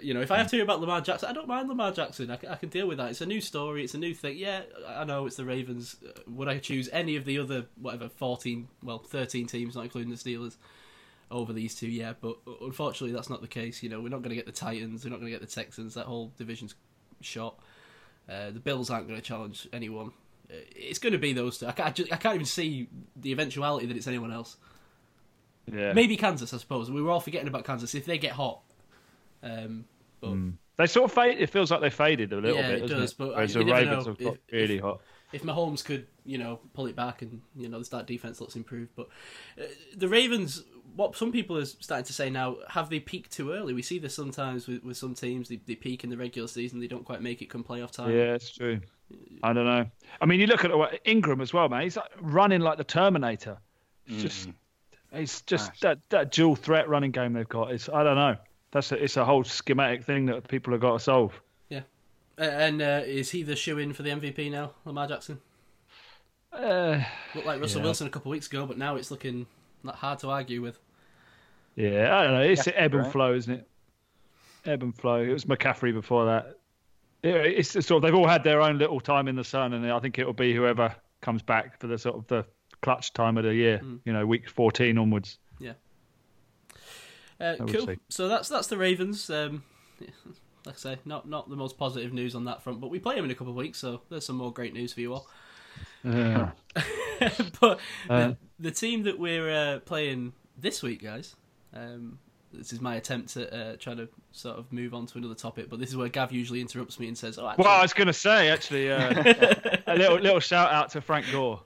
B: You know, if I have to hear about Lamar Jackson, I don't mind Lamar Jackson. I can, I can deal with that. It's a new story. It's a new thing. Yeah, I know it's the Ravens. Uh, Would I choose any of the other whatever fourteen, well, thirteen teams, not including the Steelers, over these two? Yeah, but unfortunately, that's not the case. You know, we're not going to get the Titans. We're not going to get the Texans. That whole division's shot. Uh, the Bills aren't going to challenge anyone. Uh, It's going to be those two. I can't, I, just, I can't even see the eventuality that it's anyone else.
D: Yeah,
B: Maybe Kansas, I suppose. We were all forgetting about Kansas. If they get hot, um, but
D: they sort of fade. It feels like they faded a little
B: Yeah,
D: bit,
B: it does,
D: it?
B: but
D: Whereas the Ravens
B: know
D: have got
B: if-
D: really hot.
B: if Mahomes could, you know, pull it back and you know that defense looks improved. But uh, the Ravens, what some people are starting to say now, have they peaked too early? We see this sometimes with, with some teams. They, they peak in the regular season, they don't quite make it come playoff time.
D: Yeah, it's true. I don't know. I mean, you look at what- Ingram as well, man. He's like running like the Terminator. It's just, it's just
C: Nice.
D: that that dual threat running game they've got. It's I don't know. That's a, it's a whole schematic thing that people have got to solve.
B: Yeah, and uh, is he the shoe in for the MVP now, Lamar Jackson?
D: Uh,
B: Looked like Russell
D: Yeah.
B: Wilson a couple of weeks ago, but now it's looking not hard to argue with.
D: Yeah, I don't know. It's
C: Yeah,
D: ebb and flow, isn't it? Ebb and flow. It was McCaffrey before that. Yeah, it's, sort of they've all had their own little time in the sun, and I think it'll be whoever comes back for the sort of the clutch time of the year.
B: Hmm.
D: You know, week 14 onwards.
B: Uh, cool.
D: say.
B: So that's that's the Ravens. Um, yeah, [LAUGHS] like I say, not not the most positive news on that front, but we play them in a couple of weeks, so there's some more great news for you all.
D: Uh, [LAUGHS]
B: but
D: Uh.
B: the, the team that we're uh, playing this week, guys, um, this is my attempt at uh, trying to sort of move on to another topic, but this is where Gav usually interrupts me and says, "Oh, actually,
D: Well, I was going to say actually uh, [LAUGHS] a little little shout out to Frank Gore,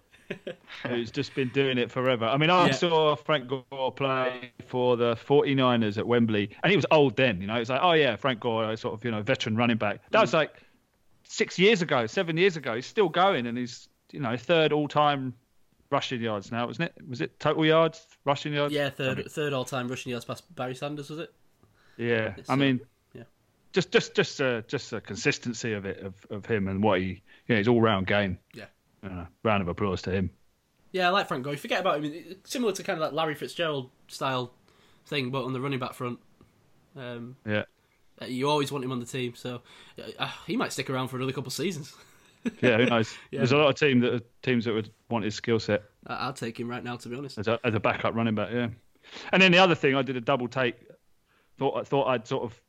D: who's just been doing it forever. I mean, I
B: Yeah.
D: saw Frank Gore play for the 49ers at Wembley, and he was old then. You know, it's like, oh yeah, Frank Gore, sort of you know veteran running back. That was like six years ago, seven years ago. He's still going, and he's you know third all time rushing yards now, wasn't it? Was it total yards, rushing yards?
B: yeah, third third all time rushing yards past Barry Sanders, was it?
D: Yeah,
B: It's,
D: I
B: uh,
D: mean,
B: yeah.
D: just just just uh, just the consistency of it of, of him and what he, you know, his all round game.
B: Yeah.
D: know, round of applause to him.
B: Yeah, I like Frank Gore. Forget about him. It's Similar to kind of like Larry Fitzgerald style thing, but on the running back front. Um,
D: Yeah,
B: uh, you always want him on the team, so uh, he might stick around for another couple of seasons. [LAUGHS] [LAUGHS]
D: yeah. Who knows?
B: Yeah.
D: There's a lot of team that teams that would want his skill set
B: I- I'd take him right now, to be honest.
D: as a, as a backup running back. Yeah. And then the other thing, I did a double take. Thought I thought I'd sort of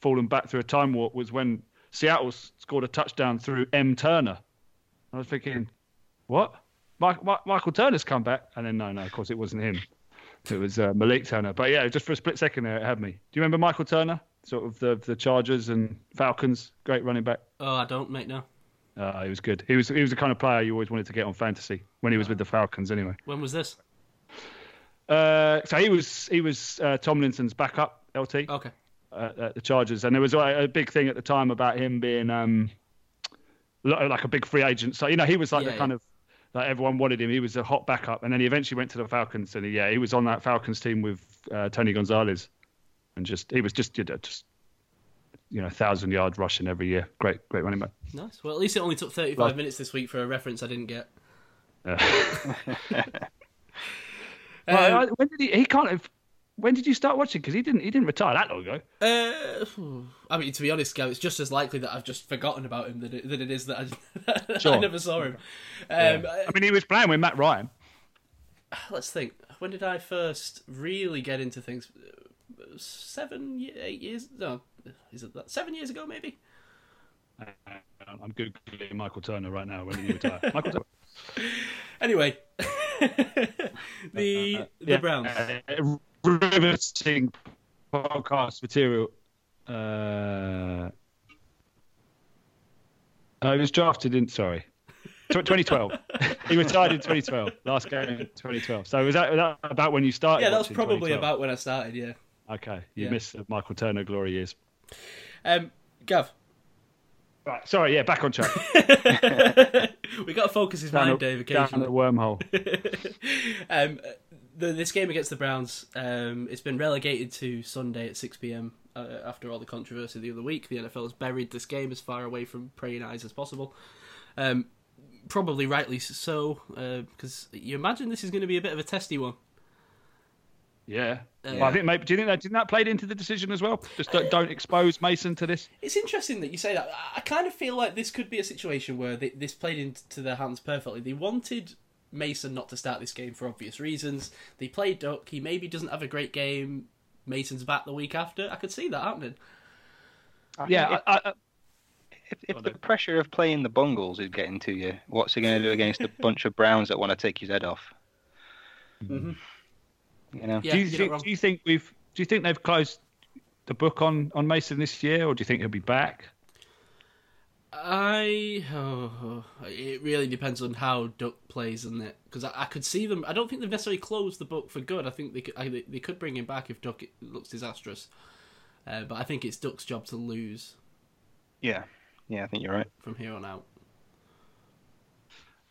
D: fallen back through a time warp was when Seattle scored a touchdown through M Turner. I was thinking, what? Mike, Mi- Michael Turner's come back, and then no, no, of course it wasn't him. It was uh, Malik Turner. But yeah, just for a split second there, it had me. Do you remember Michael Turner? Sort of the the Chargers and Falcons, great running back.
B: Oh, I don't, mate. No.
D: Uh, he was good. He was he was the kind of player you always wanted to get on fantasy when he was with the Falcons, anyway.
B: When was this?
D: Uh, so he was he was uh, Tomlinson's backup LT
B: Okay.
D: uh, at the Chargers, and there was a, a big thing at the time about him being um, like a big free agent. So you know he was like
B: Yeah,
D: the kind of like everyone wanted him. He was a hot backup, and then he eventually went to the Falcons, and yeah, he was on that Falcons team with uh, Tony Gonzalez, and just he was just you know, just you know thousand yard rushing every year. Great great running back.
B: Nice. Well, at least it only took 35
D: Well-
B: minutes this week for a reference I didn't get.
D: Uh, [LAUGHS] [LAUGHS]
B: Um,
D: well, I- when did he? He can't have. When did you start watching? Because he didn't. He didn't retire that long ago.
B: Uh, [SIGHS] I mean, to be honest, Gav, it's just as likely that I've just forgotten about him than it, than it is that I, [LAUGHS] I never saw him. Um,
D: I mean, he was playing with Matt Ryan. [SIGHS]
B: let's think. When did I first really get into things? Uh, Seven, eight years? No, is it that? Seven years ago, maybe.
D: I'm googling Michael Turner right now. When did he retire? [LAUGHS] Michael Turner.
B: Anyway, [LAUGHS] the the Browns.
D: Uh, riveting podcast material. Uh, oh, he was drafted in. Sorry. 2012. [LAUGHS] he retired in 2012. Last game in 2012. So was that, was that about when you started?
B: Yeah, that was probably
D: 2012?
B: about when I started. Yeah.
D: Okay, you
B: Yeah.
D: missed the Michael Turner glory years.
B: Um, Gav,
D: Right, sorry, yeah, back on track. [LAUGHS]
B: we got to focus his
D: down,
B: mind, Dave.
D: down
B: Occasionally.
D: the wormhole. [LAUGHS]
B: um, the, this game against the Browns, um, it's been relegated to Sunday at 6 p.m. Uh, after all the controversy the other week. The NFL has buried this game as far away from praying eyes as possible. Um, probably rightly so, because you imagine this is going to be a bit of a testy one.
D: Yeah.
B: Uh,
D: Well, I think maybe. Do you think that didn't that played into the decision as well? Just don't, don't expose Mason to this.
B: It's interesting that you say that. I- I kind of feel like this could be a situation where they, this played into their hands perfectly. They wanted Mason not to start this game for obvious reasons. They played Duck. He maybe doesn't have a great game. Mason's back the week after. I could see that happening.
D: Yeah. I, I,
C: If, if the pressure of playing the Bungles is getting to you, what's he going to do against a bunch of Browns that want to take his head off?
B: Mhm.
C: You know,
B: Yeah,
D: do you
B: you're
D: think? Do you think we've? Do you think they've closed the book on on Mason this year, or do you think he'll be back?
B: I oh, it really depends on how Duck plays, isn't it? Because I, I could see them. I don't think they've necessarily closed the book for good. I think they could, I, they could bring him back if Duck looks disastrous. Uh, but I think it's Duck's job to lose
C: yeah, yeah, I think you're right.
B: from here on out.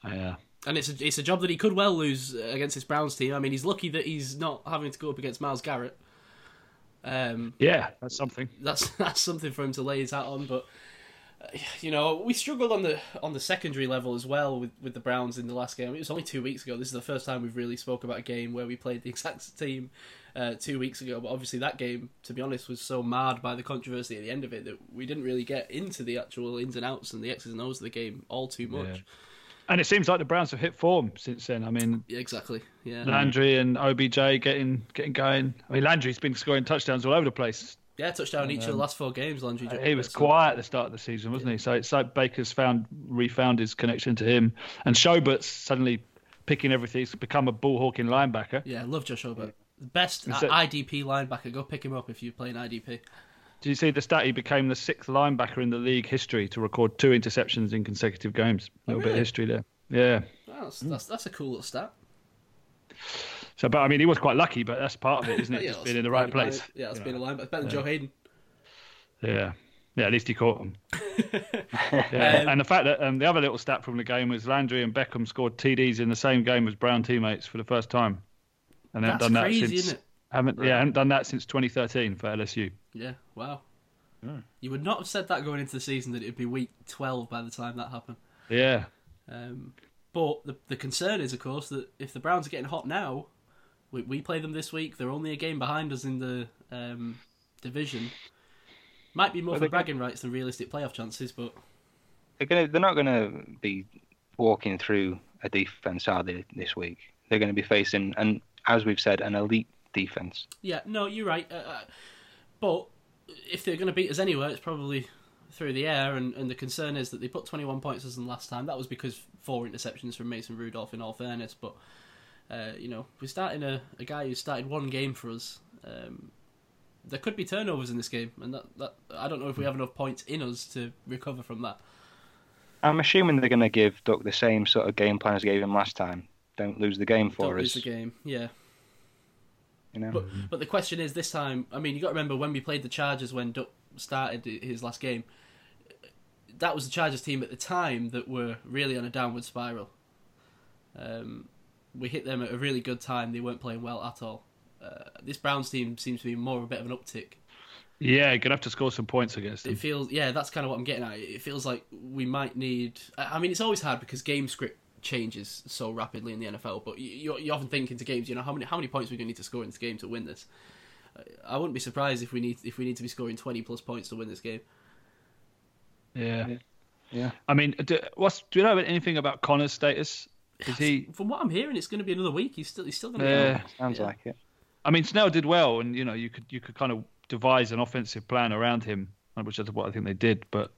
D: Yeah.
B: And it's a, it's a job that he could well lose against this Browns team. I mean, he's lucky that he's not having to go up against Myles Garrett. Um,
D: Yeah, that's something.
B: that's [LAUGHS] that's something for him to lay his hat on. But uh, you know, we struggled on the on the secondary level as well with, with the Browns in the last game. It was only two weeks ago. This is the first time we've really spoke about a game where we played the [LAUGHS] exact team uh, two weeks ago. But obviously, that game, to be honest, was so marred by the controversy at the end of it that we didn't really get into the actual ins and outs and the X's and O's of the game all too much.
D: Yeah. And it seems like the Browns have hit form since then. I mean,
B: Yeah, exactly. Yeah.
D: Landry and OBJ getting getting going. I mean, Landry's been scoring touchdowns all over the place.
B: Yeah, touchdown each of the um, last four games. Landry.
D: He was uh, quiet at the start of the season, wasn't he? So it's like Baker's found refound his connection to him, and Schobert's suddenly picking everything. He's become a ball hawking linebacker.
B: Yeah, love Joe Schobert. Best IDP linebacker. Go pick him up if you're playing IDP.
D: Did you see the stat? He became the sixth linebacker in the league history to record two interceptions in consecutive games. A little bit
B: really?
D: of history there. Yeah.
B: Oh, that's, that's that's a cool little stat.
D: So, but I mean, he was quite lucky, but that's part of it, isn't it? [LAUGHS]
B: Yeah,
D: Just being in the right place.
B: line- Yeah, that's being a linebacker. Better than Joe Haden.
D: Yeah. Yeah, at least he caught them. [LAUGHS] yeah.
B: Um,
D: and the fact that um, the other little stat from the game was Landry and Beckham scored TDs in the same game as Brown teammates for the first time. And they haven't
B: That's
D: done
B: crazy,
D: that since haven't yeah, haven't done that since 2013 for LSU.
B: Yeah. Wow. You would not have said that going into the season that it'd be week 12 by the time that happened.
D: Yeah.
B: Um, but the the concern is, of course, that if the Browns are getting hot now, we, we play them this week. They're only a game behind us in the um, division. Might be more
C: Well,
B: for
C: they're gonna-
B: bragging rights than realistic playoff chances, but
C: They're gonna. They're not gonna be walking through a defense, are they? This week, they're going to be facing, and as we've said, an elite defense.
B: yeah, no, you're right. Uh, uh, but if they're going to beat us anywhere, it's probably through the air. And, and the concern is that they put 21 points as them last time. That was because four interceptions from Mason Rudolph, in all fairness. But uh, you know, we're starting a, a guy who started one game for us. Um, there could be turnovers in this game, and that, that I don't know if we have enough points in us to recover from that.
C: I'm assuming they're going to give Duck the same sort of game plan as they gave him last time. Don't lose the game for
B: Don't lose the game, yeah.
C: You know.
B: But but the question is this time. I mean, you got to remember when we played the Chargers when Duck started his last game. That was the Chargers team at the time that were really on a downward spiral. Um, we hit them at a really good time. They weren't playing well at all. Uh, this Browns team seems to be more of a bit of an uptick.
D: Yeah, you're gonna have to score some points against them.
B: It feels, yeah, that's kind of what I'm getting at. It feels like we might need. I I mean, it's always hard because game script changes so rapidly in the NFL. But you, you, you often think into games, you know, how many how many points we're going to need to score in this game to win this. I wouldn't be surprised if we need if we need to be scoring 20 plus points to win this game.
D: Yeah.
C: Yeah.
D: I mean, do, what's do you know anything about Conner's status? Is he?
B: From what I'm hearing, it's going to be another week. He's still he's still going to
D: Yeah.
B: go.
C: Sounds
B: Yeah.
C: like it.
D: I mean, Snell did well, and you know, you could you could kind of devise an offensive plan around him, which is what I think they did. But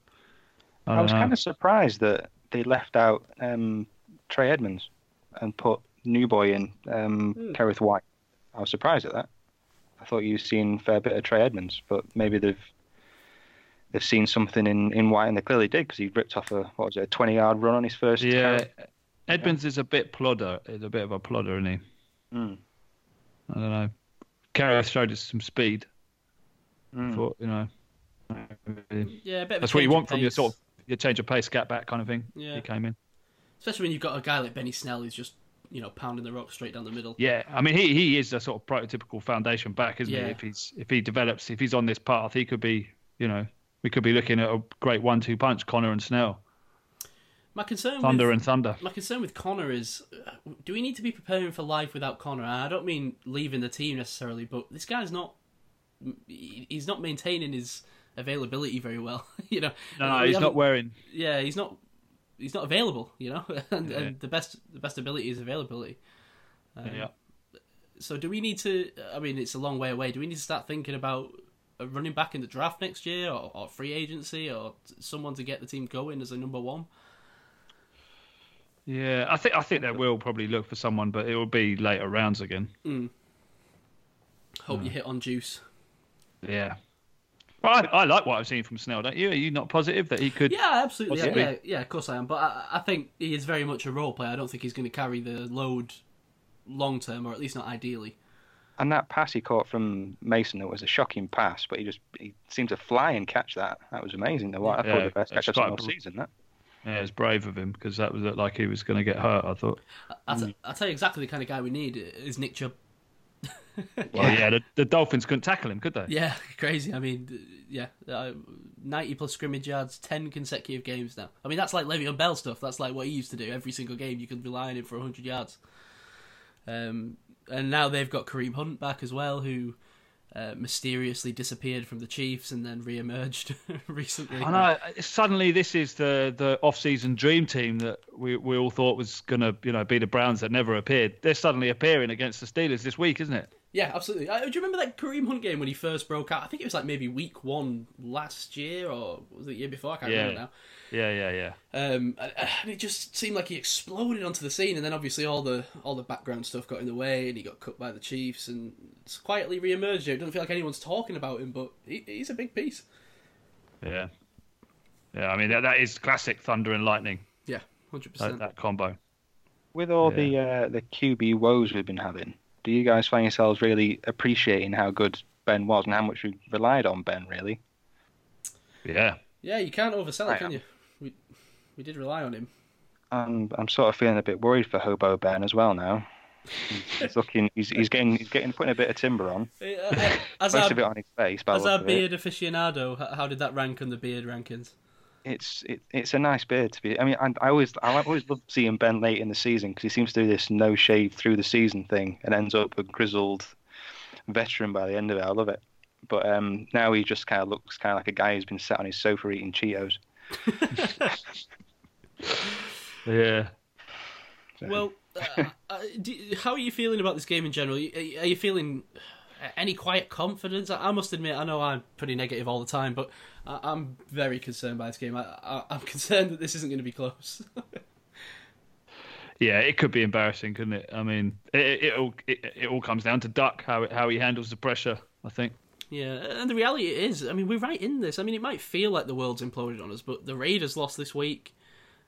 D: I,
C: I, was
D: know.
C: kind of surprised that they left out um, Trey Edmunds and put New Boy in um,
B: Hmm.
C: Kerrith Whyte. I was surprised at that. I thought you'd seen a fair bit of Trey Edmunds, but maybe they've they've seen something in, in Whyte, and they clearly did because he ripped off a what was it a twenty yard run on his first.
D: Yeah,
C: carry.
D: Edmunds is a bit plodder. Is a bit of a plodder, isn't he?
C: Mm.
D: I don't know. Karras showed us some speed.
C: Mm.
D: Thought you know.
B: Yeah, a bit of a
D: That's what you want from your sort of your change of pace, scat back kind of thing.
B: Yeah.
D: He came in.
B: Especially when you've got a guy like Benny Snell who's just you know pounding the rock straight down the middle.
D: Yeah, I mean he he is a sort of prototypical foundation back, isn't
B: Yeah.
D: he? If he's if he develops, if he's on this path, he could be. You know, we could be looking at a great one-two punch, Conner and Snell,
B: My concern
D: Thunder
B: with,
D: and Thunder.
B: My concern with Conner is, uh, do we need to be preparing for life without Conner? I don't mean leaving the team necessarily, but this guy's not. He's not maintaining his availability very well. [LAUGHS] you know.
D: No, no,
B: We
D: he's not wearing.
B: Yeah, he's not. He's not available. You know, [LAUGHS] and,
D: Yeah.
B: and the best the best ability is availability. Um,
D: Yeah.
B: So do we need to? I mean, it's a long way away. Do we need to start thinking about a running back in the draft next year, or, or free agency, or someone to get the team going as a number one?
D: Yeah, I think I think they will probably look for someone, but it will be later rounds again.
B: Hope you hit on juice.
D: Yeah. But I, I like what I've seen from Snell, don't you? Are you not positive that he could?
B: Yeah, absolutely. Yeah, yeah, yeah, of course I am. But I, I think he is very much a role player. I don't think he's going to carry the load long term, or at least not ideally.
C: And that pass he caught from Mason, it was a shocking pass, but he just he seemed to fly and catch that. That was amazing. though. I thought
D: Yeah,
C: the best
D: that's
C: catch I've seen
D: quite
C: all
D: a-
C: season. That.
D: Yeah, it's brave of him because that was looked like he was going to get hurt. I thought.
B: I'll, hmm. t- I'll tell you exactly the kind of guy we need is Nick Chubb. [LAUGHS]
D: Well, yeah, the, the Dolphins couldn't tackle him, could they?
B: Yeah, [LAUGHS] crazy. I mean, yeah, uh, ninety plus scrimmage yards, ten consecutive games now. I mean, that's like Le'Veon Bell stuff. That's like what he used to do every single game. You could rely on him for hundred yards. Um, and now they've got Kareem Hunt back as well, who uh, mysteriously disappeared from the Chiefs and then re-emerged [LAUGHS] recently.
D: I know. Suddenly, this is the the off-season dream team that we we all thought was going to you know be the Browns that never appeared. They're suddenly appearing against the Steelers this week, isn't it?
B: Yeah, absolutely. Uh, do you remember that Kareem Hunt game when he first broke out? I think it was like maybe week one last year, or was it the year before? I can't
D: Yeah.
B: remember now.
D: Yeah, yeah, yeah.
B: Um, and and it just seemed like he exploded onto the scene, and then obviously all the all the background stuff got in the way, and he got cut by the Chiefs, and it's quietly re-emerged. Here. It doesn't feel like anyone's talking about him, but he, he's a big piece.
D: Yeah. Yeah, I mean that, that is classic thunder and lightning.
B: Yeah, hundred percent.
D: that combo.
C: With all
D: Yeah.
C: the uh, the QB woes we've been having, do you guys find yourselves really appreciating how good Ben was and how much we relied on Ben? Really,
D: Yeah.
B: Yeah, you can't oversell it,
C: Right.
B: can you? We we did rely on him.
C: and I'm sort of feeling a bit worried for Hobo Ben as well now. He's, he's looking, he's, he's getting, he's getting putting a bit of timber on.
B: Uh, uh, as
C: Most
B: our,
C: of it on his face. By
B: as
C: look
B: our
C: of it.
B: beard aficionado, how did that rank on the beard rankings?
C: It's it, it's a nice beard to be. I mean, I, I always I always love seeing Ben late in the season because he seems to do this no shave through the season thing and ends up a grizzled veteran by the end of it. I love it. But um, now he just kind of looks kind of like a guy who's been sat on his sofa eating Cheetos. [LAUGHS]
D: Yeah.
B: Well, uh, uh, do, how are you feeling about this game in general? Are you, are you feeling any quiet confidence? I, must admit, I know I'm pretty negative all the time, but I, I'm very concerned by this game. I, I'm [LAUGHS] concerned that this isn't going to be close. [LAUGHS]
D: Yeah, it could be embarrassing, couldn't it? I mean, it it, it all it, it all comes down to Duck how it, how he handles the pressure. I think.
B: Yeah, and the reality is, I mean, we're right in this. I mean, it might feel like the world's imploded on us, but the Raiders lost this week,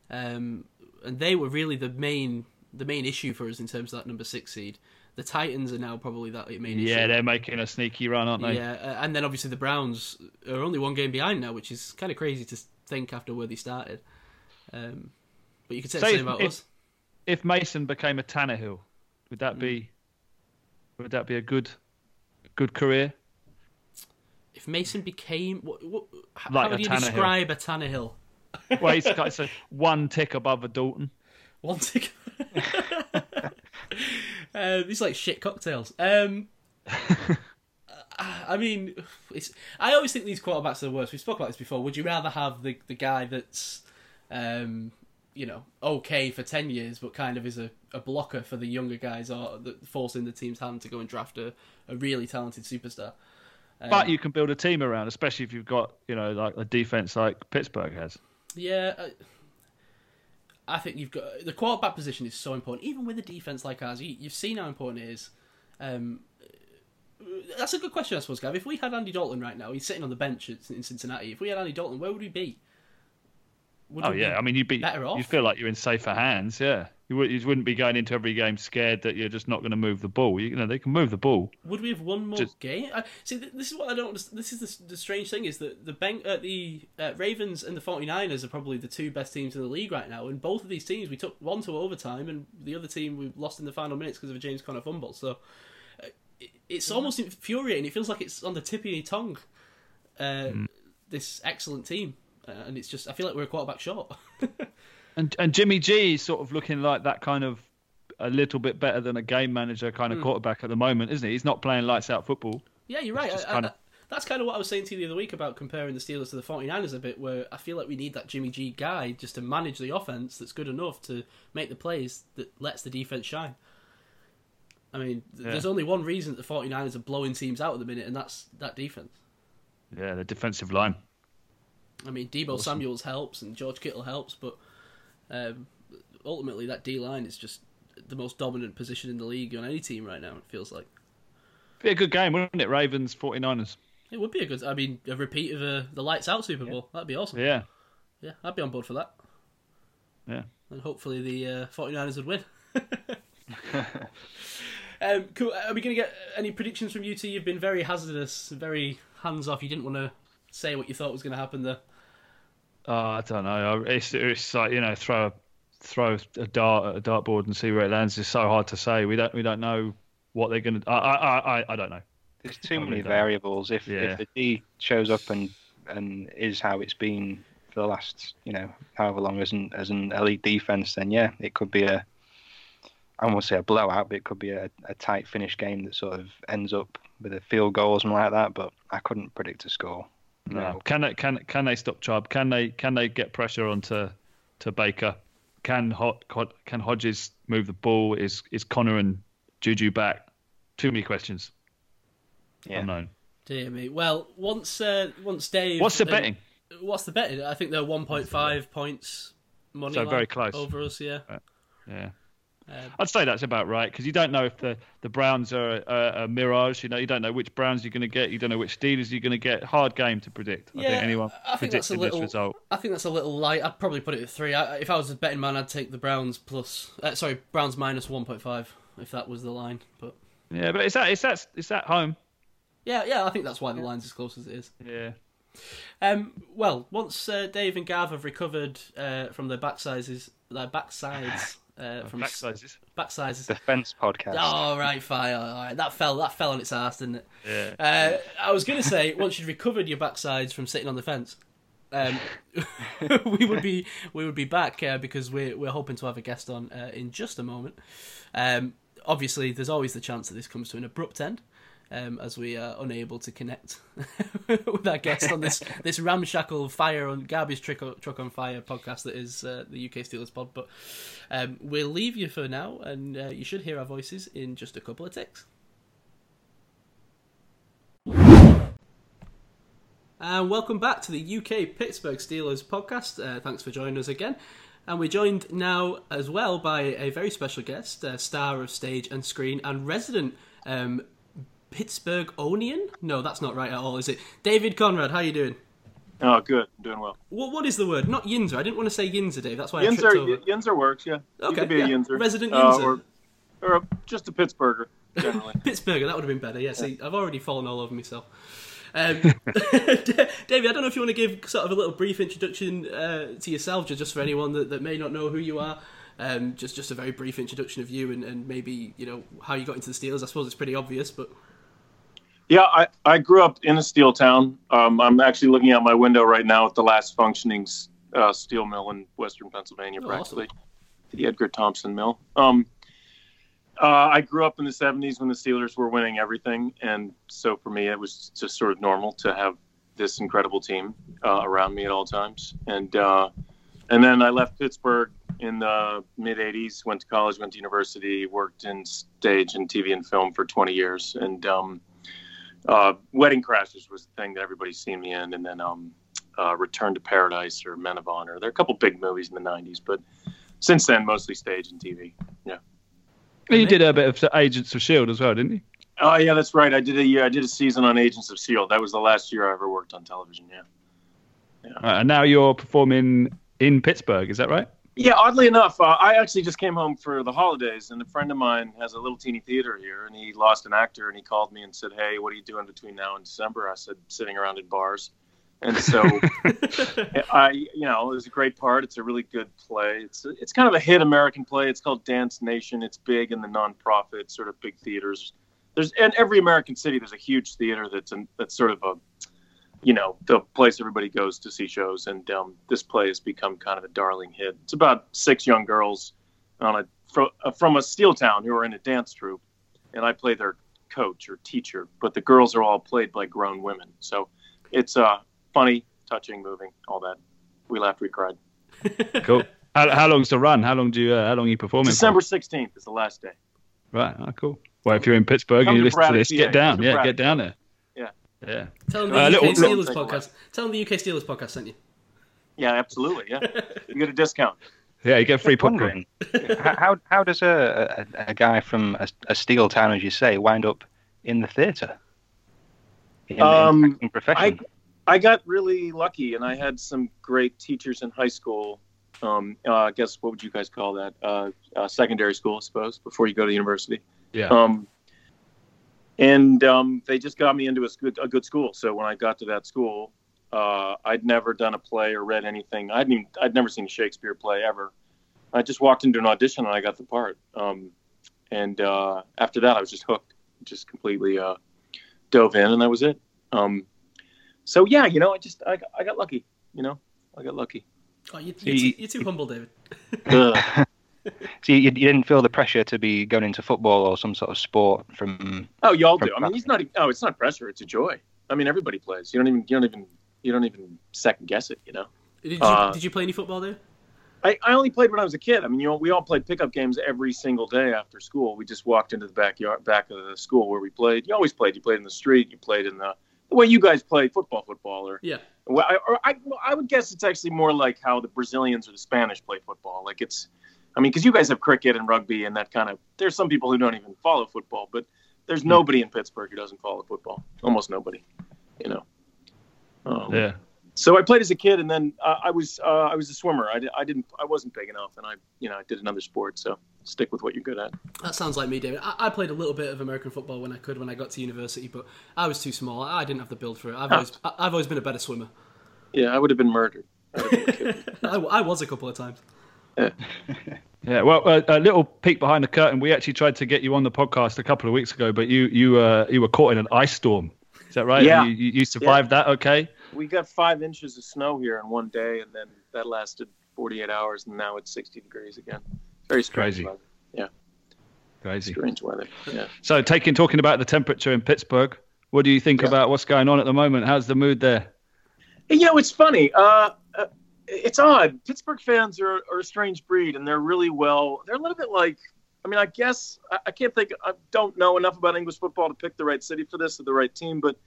B: um, and they were really the main the main issue for us in terms of that number six seed. The Titans are now probably that main issue.
D: Yeah, they're making a sneaky run, aren't they?
B: Yeah, uh, and then obviously the Browns are only one game behind now, which is kind of crazy to think after where they started. Um, but you could say the same
D: if-
B: about
D: if-
B: us.
D: If Mason became a Tannehill, would that
B: Mm.
D: be would that be a good good career?
B: If Mason became, what, what, how,
D: Like
B: how do you
D: Tannehill.
B: describe a Tannehill?
D: Well, he's got it's a one tick above a Dalton.
B: One tick. [LAUGHS] uh, these like shit cocktails. Um, [LAUGHS] I mean, it's. I always think these quarterbacks are the worst. We spoke about this before. Would you rather have the the guy that's, um, you know, okay for ten years, but kind of is a, a blocker for the younger guys, or that forcing the team's hand to go and draft a, a really talented superstar? Um,
D: But you can build a team around, especially if you've got you know like a defense like Pittsburgh has.
B: Yeah, I, think you've got the quarterback position is so important, even with a defense like ours. You, you've seen how important it is. Um, that's a good question, I suppose, Gav. If we had Andy Dalton right now, he's sitting on the bench in Cincinnati. If we had Andy Dalton, where would we be? Would
D: Oh
B: we be
D: yeah, I mean you'd be
B: better off?
D: you'd feel like you're in safer hands. Yeah, you, would, you wouldn't be going into every game scared that you're just not going to move the ball. You, know they can move the ball.
B: Would we have won more
D: Just-
B: game? I, see, this is what I don't understand. This is the, the strange thing is that the Beng- uh, the uh, Ravens and the 49ers are probably the two best teams in the league right now. And both of these teams, we took one to overtime, and the other team we lost in the final minutes because of a James Conner fumble. So uh, it, it's almost infuriating. It feels like it's on the tip of your tongue. Uh, This excellent team, Uh, and it's just I feel like we're a quarterback short. [LAUGHS]
D: And and Jimmy G is sort of looking like that kind of a little bit better than a game manager kind of hmm. quarterback at the moment, isn't he? He's not playing lights out football.
B: Yeah, you're right. I- I-
D: kinda-
B: that's kind of what I was saying to you the other week about comparing the Steelers to the 49ers a bit, where I feel like we need that Jimmy G guy just to manage the offense that's good enough to make the plays that lets the defense shine. I mean,
D: Yeah.
B: there's only one reason that the 49ers are blowing teams out at the minute, and that's that defense.
D: Yeah, the defensive line.
B: I mean, Deebo Samuels helps and George Kittle helps, but um, ultimately that D line is just the most dominant position in the league on any team right now. It feels like.
D: Be a good game, wouldn't it? Ravens 49ers.
B: It would be a good. I mean, a repeat of uh, the lights out Super Bowl. That'd be awesome.
D: Yeah.
B: Yeah, I'd be on board for that.
D: Yeah.
B: And hopefully the uh, 49ers would win. [LAUGHS] [LAUGHS] um, cool. Are we going to get any predictions from you two? You've been very hazardous, very hands off. You didn't want to say what you thought was going to happen there.
D: Oh, I don't know. It's it's like you know throw a throw a dart at a dartboard and see where it lands. It's so hard to say. We don't we don't know what they're going to. I I I I don't know.
C: There's too
D: I
C: many
D: really
C: variables. If
D: Yeah.
C: if the D shows up and and is how it's been for the last you know however long as an as an elite defense, then yeah, it could be a I won't say a blowout, but it could be a, a tight finish game that sort of ends up with a field goal or something like that. But I couldn't predict a score.
D: No. Can they can can they stop Chubb? Can they can they get pressure onto to Baker? Can Hod, Hod, can Hodges move the ball? Is is Conner and Juju back? Too many questions.
C: Yeah.
D: Unknown.
B: Dear me. Well, once uh, once Dave.
D: What's the
B: uh,
D: betting?
B: What's the betting? I think they're 1.5 points money
D: So very close.
B: over us, yeah.
D: Yeah.
B: Um,
D: I'd say that's about right because you don't know if the, the Browns are a, a mirage. You know, you don't know which Browns you're going to get. You don't know which Steelers you're going to get. Hard game to predict. I
B: Yeah,
D: think anyone
B: I think that's a little.
D: this result.
B: I think that's a little light. I'd probably put it at three. I, if I was a betting man, I'd take the Browns plus. Uh, sorry, Browns minus one point five if that was the line. But
D: Yeah, but it's at it's that it's at home.
B: yeah, yeah, I think that's why the line's as close as it is.
D: Yeah.
B: Um, well, once uh, Dave and Gav have recovered uh, from their backsides, their backsides uh, from
D: Back sizes.
B: backsides.
C: Defense podcast.
B: Oh right, fine. All right, that fell. That fell on its ass, didn't it?
D: Yeah.
B: Uh, I was going to say once you'd recovered your backsides from sitting on the fence. um, [LAUGHS] we would be we would be back uh, because we're we're hoping to have a guest on uh, in just a moment. Um, obviously, there's always the chance that this comes to an abrupt end. Um, as we are unable to connect [LAUGHS] with our guest on this [LAUGHS] this ramshackle fire on garbage truck, truck on fire podcast that is uh, the UK Steelers pod. But um, we'll leave you for now, and uh, you should hear our voices in just a couple of ticks. And welcome back to the UK Pittsburgh Steelers podcast. Uh, thanks for joining us again. And we're joined now as well by a very special guest, uh, star of stage and screen and resident um, Pittsburgh Onion. No, that's not right at all, is it? David Conrad, how you doing?
E: Oh, good. I'm doing well.
B: What What is the word? Not Yinzer. I didn't want to say Yinzer, Dave. That's why I tripped
E: Yinzer,
B: over.
E: Yinzer works, yeah. You
B: Okay,
E: could be
B: yeah.
E: a Yinzer.
B: Resident
E: Uh, or, or a, just a Pittsburgher, generally. [LAUGHS]
B: Pittsburgher, that would have been better. Yeah, see, I've already fallen all over myself. Um, [LAUGHS] [LAUGHS] David, I don't know if you want to give sort of a little brief introduction uh, to yourself, just, just for anyone that, that may not know who you are. Um, just just a very brief introduction of you and, and maybe you know how you got into the Steelers. I suppose it's pretty obvious, but
E: yeah, I, I grew up in a steel town. Um, I'm actually looking out my window right now at the last functioning uh, steel mill in western Pennsylvania,
B: Oh,
E: practically. The Edgar Thomson Mill. Um, uh, I grew up in the 70s when the Steelers were winning everything. And so for me, it was just sort of normal to have this incredible team uh, around me at all times. And, uh, and then I left Pittsburgh in the mid 80s, went to college, went to university, worked in stage and TV and film for 20 years. And um, uh, Wedding Crashers was the thing that everybody's seen me in. And then um, uh, Return to Paradise or Men of Honor. There are a couple big movies in the 90s, but since then, mostly stage and TV. Yeah.
D: You did a bit of Agents of Shield as well, didn't you?
E: Oh yeah, that's right. I did a year. I did a season on Agents of Shield. That was the last year I ever worked on television. Yeah.
D: Uh, and now you're performing in Pittsburgh. Is that right?
E: Yeah. Oddly enough, uh, I actually just came home for the holidays, and a friend of mine has a little teeny theater here, and he lost an actor, and he called me and said, "Hey, what are you doing between now and December?" I said, "Sitting around in bars." And so, [LAUGHS] I, you know, it was a great part. It's a really good play. It's it's kind of a hit American play. It's called Dance Nation. It's big in the nonprofit sort of big theaters. There's in every American city. There's a huge theater that's an, that's sort of a, you know, the place everybody goes to see shows. And um, this play has become kind of a darling hit. It's about six young girls on a from, from a steel town who are in a dance troupe, and I play their coach or teacher. But the girls are all played by grown women. So it's uh, funny, touching, moving, all that. We laughed, we cried. [LAUGHS]
D: Cool. how, how long's the run? How long do you? Uh, how long are you performing?
E: December 16th is the last day.
D: Right. Oh, cool. Well, if you're in Pittsburgh
E: Come
D: and you
E: to
D: listen to
E: Braddock,
D: this, get down.
E: Come
D: Yeah,
E: Braddock.
D: get down there.
E: Yeah.
D: Yeah.
B: tell them the
D: Uh,
B: UK
D: little-
B: Steelers
E: little-
B: podcast. Tell them the UK Steelers podcast sent you.
E: Yeah, absolutely. Yeah, you get a discount.
D: Yeah, you get free popcorn.
C: How, how how does a, a, a guy from a, a steel town, as you say, wind up in the theatre? In, in
E: Um,
C: acting profession.
E: I got really lucky, and I had some great teachers in high school. Um, uh, I guess what would you guys call that? Uh, uh, secondary school, I suppose, before you go to university.
D: Yeah.
E: Um, and um, they just got me into a good, a good school. So when I got to that school, uh, I'd never done a play or read anything. I'd even, I'd never seen a Shakespeare play ever. I just walked into an audition and I got the part. Um, and uh, after that, I was just hooked, just completely uh, dove in, and that was it. Um, so yeah, you know, I just I, I got lucky. You know, I got lucky.
B: Oh, you, you're, too, you're too humble, David.
E: Ugh. [LAUGHS]
C: So you, you didn't feel the pressure to be going into football or some sort of sport from.
E: Oh, y'all
C: From
E: do. I mean, he's not. Oh, it's not pressure. It's a joy. I mean, everybody plays. You don't even. You don't even. You don't even second guess it. You know.
B: Did you,
E: Uh,
B: did you play any football, Dave?
E: I, I only played when I was a kid. I mean, you know, we all played pickup games every single day after school. We just walked into the backyard, back of the school where we played. You always played. You played in the street. You played in the the way you guys played football, football, or
B: Yeah.
E: Well, I, or I, I would guess it's actually more like how the Brazilians or the Spanish play football. Like it's, I mean, because you guys have cricket and rugby and that kind of. There's some people who don't even follow football, but there's nobody in Pittsburgh who doesn't follow football. Almost nobody, you know. Um,
D: Yeah.
E: So I played as a kid, and then uh, I was uh, I was a swimmer. I, I didn't I wasn't big enough, and I you know I did another sport. So stick with what you're good at.
B: That sounds like me, David. I, I played a little bit of American football when I could when I got to university, but I was too small. I didn't have the build for it. I've always I- I've always been a better swimmer.
E: Yeah, I would have been murdered. [LAUGHS] I'd have been.
B: I, I was a couple of times. [LAUGHS]
D: Yeah, well, uh, a little peek behind the curtain. We actually tried to get you on the podcast a couple of weeks ago, but you you uh, you were caught in an ice storm. Is that right?
E: Yeah.
D: You, you, survived that, okay?
E: we got five inches of snow here in one day, and then that lasted 48 hours, and now it's 60 degrees again. Very strange
D: Crazy.
E: weather. Yeah,
D: Crazy.
E: strange weather. Yeah.
D: So, taking talking about the temperature in Pittsburgh, what do you think
E: Yeah.
D: about what's going on at the moment? How's the mood there?
E: You know, it's funny. Uh, it's odd. Pittsburgh fans are, are a strange breed, and they're really well. They're a little bit like. I mean, I guess I, I can't think. I don't know enough about English football to pick the right city for this or the right team. But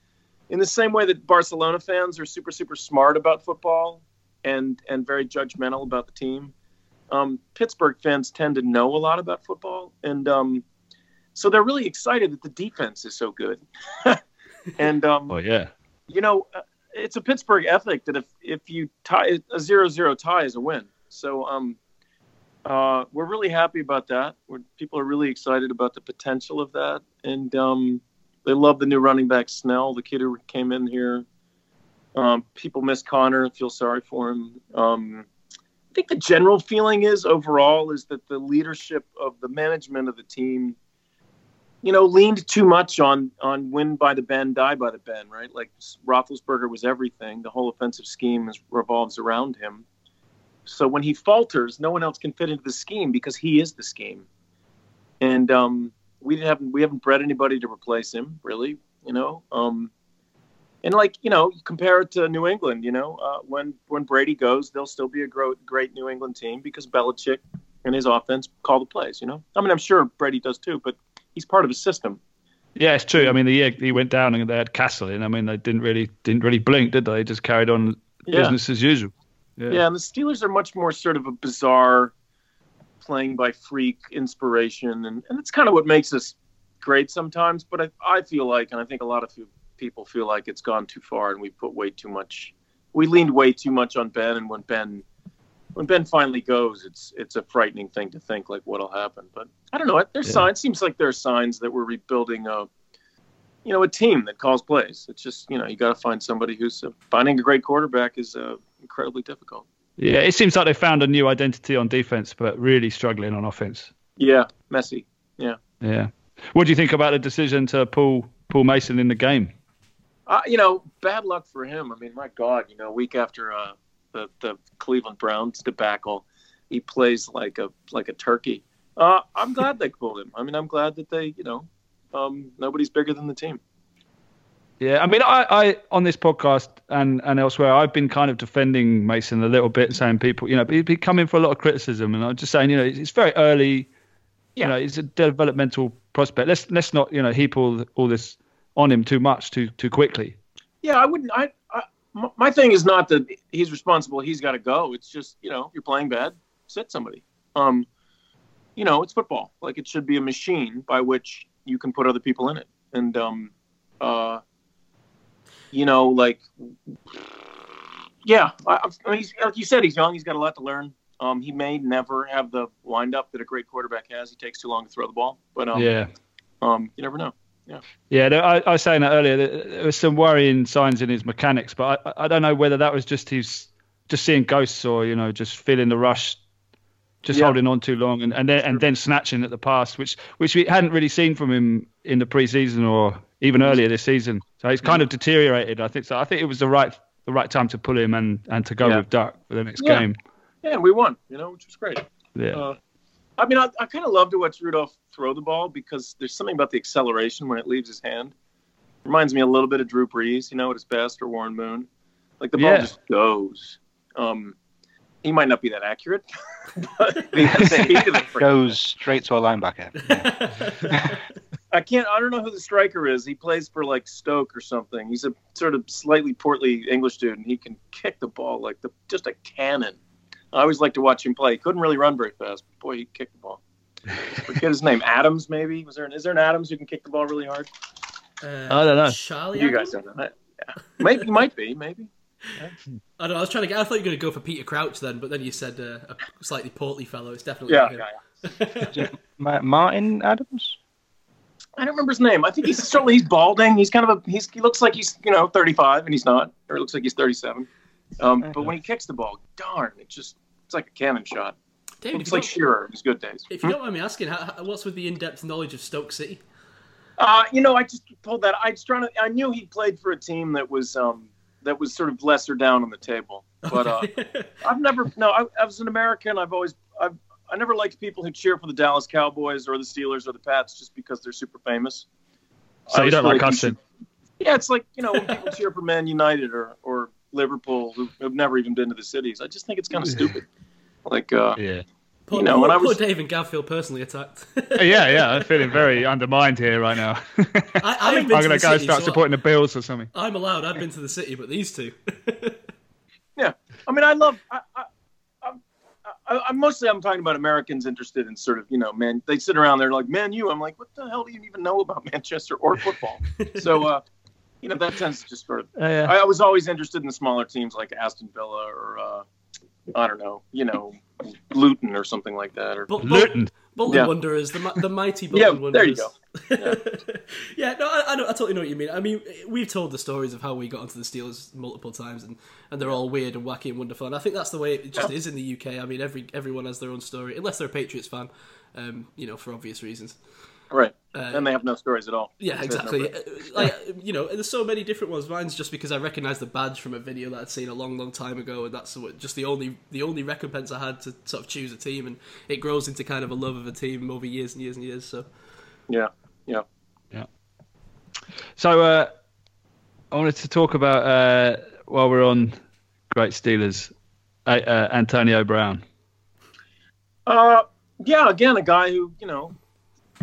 E: in the same way that Barcelona fans are super super smart about football and and very judgmental about the team, um, Pittsburgh fans tend to know a lot about football, and um, so they're really excited that the defense is so good. [LAUGHS] and um,
D: Oh yeah,
E: you know, it's a Pittsburgh ethic that if if you tie a zero zero tie is a win. So um, uh, we're really happy about that. We're, people are really excited about the potential of that, and um, they love the new running back Snell, the kid who came in here. Um, people miss Conner, feel sorry for him. Um, I think the general feeling is overall is that the leadership of the management of the team you know, leaned too much on on win by the bend, die by the bend, right? Like Roethlisberger was everything. The whole offensive scheme is, revolves around him. So when he falters, no one else can fit into the scheme because he is the scheme. And um, we didn't have we haven't bred anybody to replace him, really. You know, um, and like you know, compare it to New England. You know, uh, when when Brady goes, they'll still be a gro- great New England team because Belichick and his offense call the plays. You know, I mean, I'm sure Brady does too, but he's part of a system.
D: yeah, it's true. I mean, the year he went down and they had Cassel in. I mean, they didn't really didn't really blink, did they? They just carried on
E: Yeah.
D: business as usual.
E: Yeah. and the Steelers are much more sort of a bizarre playing by freak inspiration, and, and that's kind of what makes us great sometimes. But I, I feel like, and I think a lot of people feel like it's gone too far, and we put way too much. We leaned way too much on Ben, and when Ben, when Ben finally goes, it's it's a frightening thing to think like what'll happen. But I don't know. There's
D: Yeah.
E: signs. Seems like there are signs that we're rebuilding a, you know, a team that calls plays. It's just you know you got to find somebody who's uh, finding a great quarterback is uh, incredibly difficult.
D: Yeah, it seems like they found a new identity on defense, but really struggling on offense.
E: Yeah, messy.
D: Yeah. Yeah. What do you think about the decision to pull pull Mason in the game?
E: Uh, you know, bad luck for him. I mean, my God, you know, week after uh, the the Cleveland Browns debacle, he plays like a like a turkey. Uh, I'm glad they pulled him. I mean, I'm glad that they, you know, um, nobody's bigger than the team.
D: Yeah, I mean, I, I on this podcast and, and elsewhere, I've been kind of defending Mason a little bit, saying people, you know, he'd be coming for a lot of criticism, and I'm just saying, you know, it's, it's very early.
E: Yeah.
D: You know, he's a developmental prospect. Let's let's not, you know, heap all all this on him too much too too quickly.
E: Yeah, I wouldn't. I, my thing is not that he's responsible. He's got to go. It's just you know, you're playing bad. Sit somebody. Um, you know, it's football. Like it should be a machine by which you can put other people in it. And um, uh, you know, like yeah, I, I mean, he's, like you said, he's young. He's got a lot to learn. Um, he may never have the windup that a great quarterback has. He takes too long to throw the ball, but um,
D: yeah.
E: um, you never know.
D: Yeah, no, I, I was saying that earlier. that There was some worrying signs in his mechanics, but I, I don't know whether that was just his just seeing ghosts or you know just feeling the rush, just
E: Yeah.
D: holding on too long and, and then and then snatching at the pass, which which we hadn't really seen from him in the preseason or even earlier this season. So he's kind of deteriorated. I think so. I think it was the right the right time to pull him and, and to go
E: Yeah.
D: with Duck for the next
E: Yeah.
D: game.
E: Yeah, we won. You know, which was great.
D: Yeah.
E: Uh, I mean, I, I kind of love to watch Rudolph throw the ball because there's something about the acceleration when it leaves his hand. Reminds me a little bit of Drew Brees, you know, at his best, or Warren Moon. Like the ball
D: Yeah.
E: just goes. Um, he might not be that accurate, [LAUGHS] but
C: The
E: the speed of
C: goes straight to a linebacker. Yeah. [LAUGHS]
E: I can't. I don't know who the striker is. He plays for like Stoke or something. He's a sort of slightly portly English dude, and he can kick the ball like the just a cannon. I always like to watch him play. He couldn't really run very fast, but boy, he kicked the ball. Forget his name. [LAUGHS] Adams, maybe. Was there? Is there an Adams who can kick the ball really hard?
B: Uh,
D: I don't know.
B: Charlie.
E: You
B: Adams?
E: guys don't know. Yeah. Maybe might be. Maybe. [LAUGHS]
B: I don't know. I was trying to get. I thought you were going to go for Peter Crouch then, but then you said uh, a slightly portly fellow. It's definitely
E: Yeah.
B: not him.
E: yeah, yeah. [LAUGHS]
C: Martin Adams.
E: I don't remember his name. I think he's certainly he's balding. He's kind of a he's he looks like he's you know 35 and he's not, or it looks like he's 37. Um, but when he kicks the ball, darn, it just it's like a cannon shot.
B: David,
E: It's like
B: don't,
E: Shearer in his good days.
B: if you don't mind me asking, how, how- what's with the in-depth knowledge of Stoke City?
E: Uh, you know, I just pulled that. I was trying to. I knew he played for a team that was um, that was sort of lesser down on the table. But uh, [LAUGHS] I've never no. I, as an American, I've always I've I never liked people who cheer for the Dallas Cowboys or the Steelers or the Pats just because they're super famous.
D: So
E: I
D: you don't like
E: you Yeah, it's like you know when people [LAUGHS] cheer for Man United or or Liverpool who have never even been to the cities. I just think it's kind of stupid. Like uh,
D: Yeah.
B: Poor,
E: You know,
B: poor,
E: when I
B: poor
E: was-
B: Dave and Gav feel personally attacked. [LAUGHS]
D: yeah, yeah. I'm feeling very [LAUGHS] undermined here right now.
B: I, I've [LAUGHS]
D: I'm going to go
B: city,
D: start
B: so
D: supporting the Bills or something.
B: I'm allowed. I've been to the city, but these two.
E: yeah, I mean I love. I, I, I, I, I mostly I'm talking about Americans interested in sort of you know man they sit around there like man you I'm like what the hell do you even know about Manchester or football? so uh, you know that tends to just sort of
D: yeah.
E: I, I was always interested in the smaller teams like Aston Villa or uh, I don't know, you know, Luton or something like that. Or
B: But,
D: Luton.
B: Bolton
E: Yeah.
B: Wanderers, the the mighty Bolton
E: Yeah,
B: Bolton
E: there you
B: Wanderers. [LAUGHS] yeah, no, I, I, know, I totally know what you mean. I mean, we've told the stories of how we got onto the Steelers multiple times, and, and they're all weird and wacky and wonderful. And I think that's the way it just is in the UK. I mean, every everyone has their own story, unless they're a Patriots fan, um, you know, for obvious reasons.
E: Right,
B: Uh,
E: and they have no stories at all.
B: Yeah,
E: There's
B: exactly.
E: no-
B: Uh, Like [LAUGHS] you know, there's so many different ones. Mine's just because I recognised the badge from a video that I'd seen a long, long time ago, and that's what, just the only the only recompense I had to sort of choose a team, and it grows into kind of a love of a team over years and years and years. So
E: Yeah, yeah. Yeah.
D: So uh, I wanted to talk about uh, while we're on great Steelers, uh, uh, Antonio Brown.
E: Uh, yeah. Again, a guy who you know,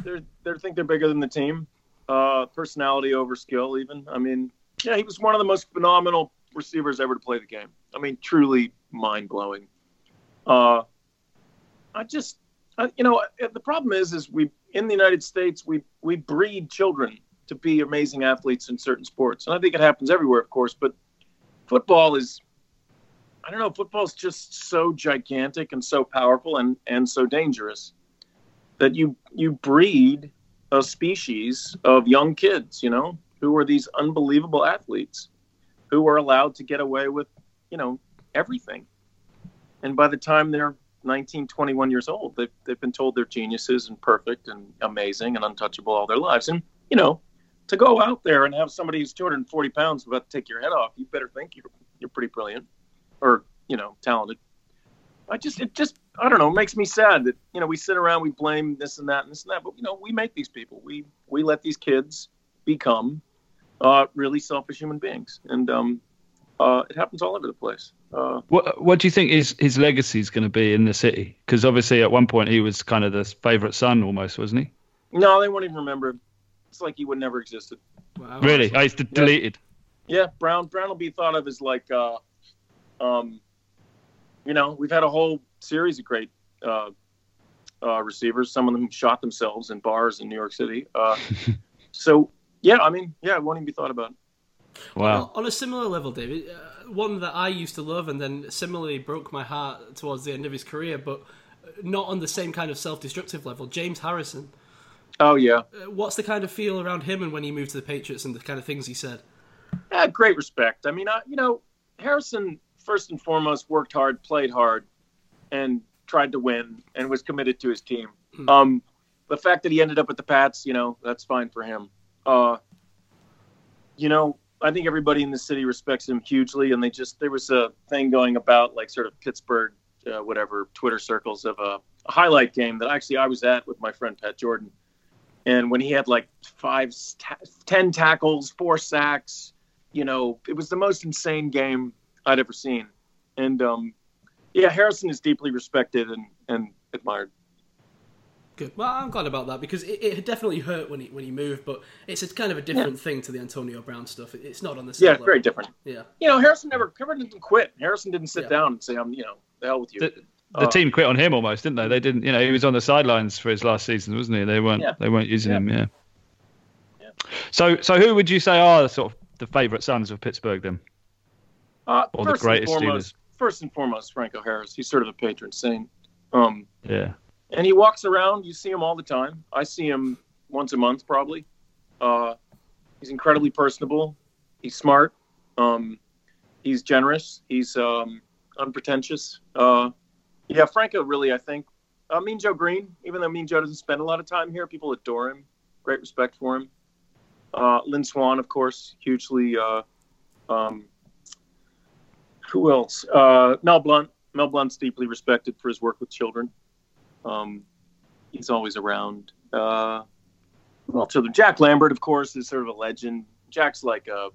E: they they think they're bigger than the team. Uh, personality over skill, even. I mean, yeah, he was one of the most phenomenal receivers ever to play the game. I mean, truly mind blowing. Uh, I just, I, you know, the problem is, is we in the United States we we breed children to be amazing athletes in certain sports, and I think it happens everywhere, of course. But football is, I don't know, football's just so gigantic and so powerful and and so dangerous that you you breed a species of young kids, you know, who are these unbelievable athletes who are allowed to get away with, you know, everything. And by the time they're 19, 21 years old, they've, they've been told they're geniuses and perfect and amazing and untouchable all their lives. And, you know, to go out there and have somebody who's 240 pounds about to take your head off, you better think you're, you're pretty brilliant or, you know, talented. I just, it just, I don't know, it makes me sad that, you know, we sit around, we blame this and that and this and that, but, you know, we make these people. We, we let these kids become uh, really selfish human beings. And um, uh, it happens all over the place. Uh,
D: What What do you think his his legacy is going to be in the city? Because obviously at one point he was kind of the favourite son almost, wasn't he?
E: no, they won't even remember. him. It's like he would never existed.
B: wow.
D: Really? Oh, he's d- deleted.
E: Yeah, Brown Brown will be thought of as like, uh, um, you know, we've had a whole series of great uh, uh, receivers. Some of them shot themselves in bars in New York City. Uh, [LAUGHS] so yeah, I mean, yeah, it won't even be thought about.
D: Wow.
B: Well, on a similar level, David, uh, one that I used to love and then similarly broke my heart towards the end of his career, but not on the same kind of self-destructive level. James Harrison.
E: Oh yeah,
B: Uh, What's the kind of feel around him and when he moved to the Patriots and the kind of things he said?
E: yeah, great respect. I mean, I, you know, Harrison first and foremost worked hard, played hard, and tried to win, and was committed to his team.
B: Hmm.
E: Um, the fact that he ended up with the Pats, you know, that's fine for him. Uh, you know, I think everybody in the city respects him hugely, and they just there was a thing going about like sort of Pittsburgh, uh, whatever Twitter circles of a, a highlight game that actually I was at with my friend Pat Jordan, and when he had like five, ten tackles, four sacks, you know, it was the most insane game I'd ever seen, and um, yeah, Harrison is deeply respected and and admired.
B: Good. Well, I'm glad about that because it, it definitely hurt when he when he moved, but it's a kind of a different thing to the Antonio Brown stuff. It's not on the same
E: Yeah,
B: level.
E: very different.
B: Yeah.
E: You know, Harrison never, Harrison didn't quit. Harrison didn't sit
B: Yeah.
E: down and say, "I'm, you know, the hell with you."
D: The, the
E: Uh,
D: team quit on him almost, didn't they? They didn't. You know, he was on the sidelines for his last season, wasn't he? They weren't.
E: Yeah.
D: They weren't using
E: Yeah.
D: him. Yeah.
E: Yeah.
D: So, so who would you say are the sort of the favourite sons of Pittsburgh then,
E: Uh,
D: or the
E: first
D: greatest
E: and foremost, first and foremost, Franco Harris. He's sort of a patron saint. Um,
D: Yeah.
E: and he walks around. You see him all the time. I see him once a month, probably. Uh, he's incredibly personable. He's smart. Um, he's generous. He's um, unpretentious. Uh, yeah, Franco really, I think. Uh, mean Joe Greene, even though Mean Joe doesn't spend a lot of time here, people adore him. Great respect for him. Uh, Lynn Swann, of course, hugely uh, um, Who else? Uh, Mel Blount. Mel Blount's deeply respected for his work with children. Um, he's always around. Uh, well, children. Jack Lambert, of course, is sort of a legend. Jack's like a,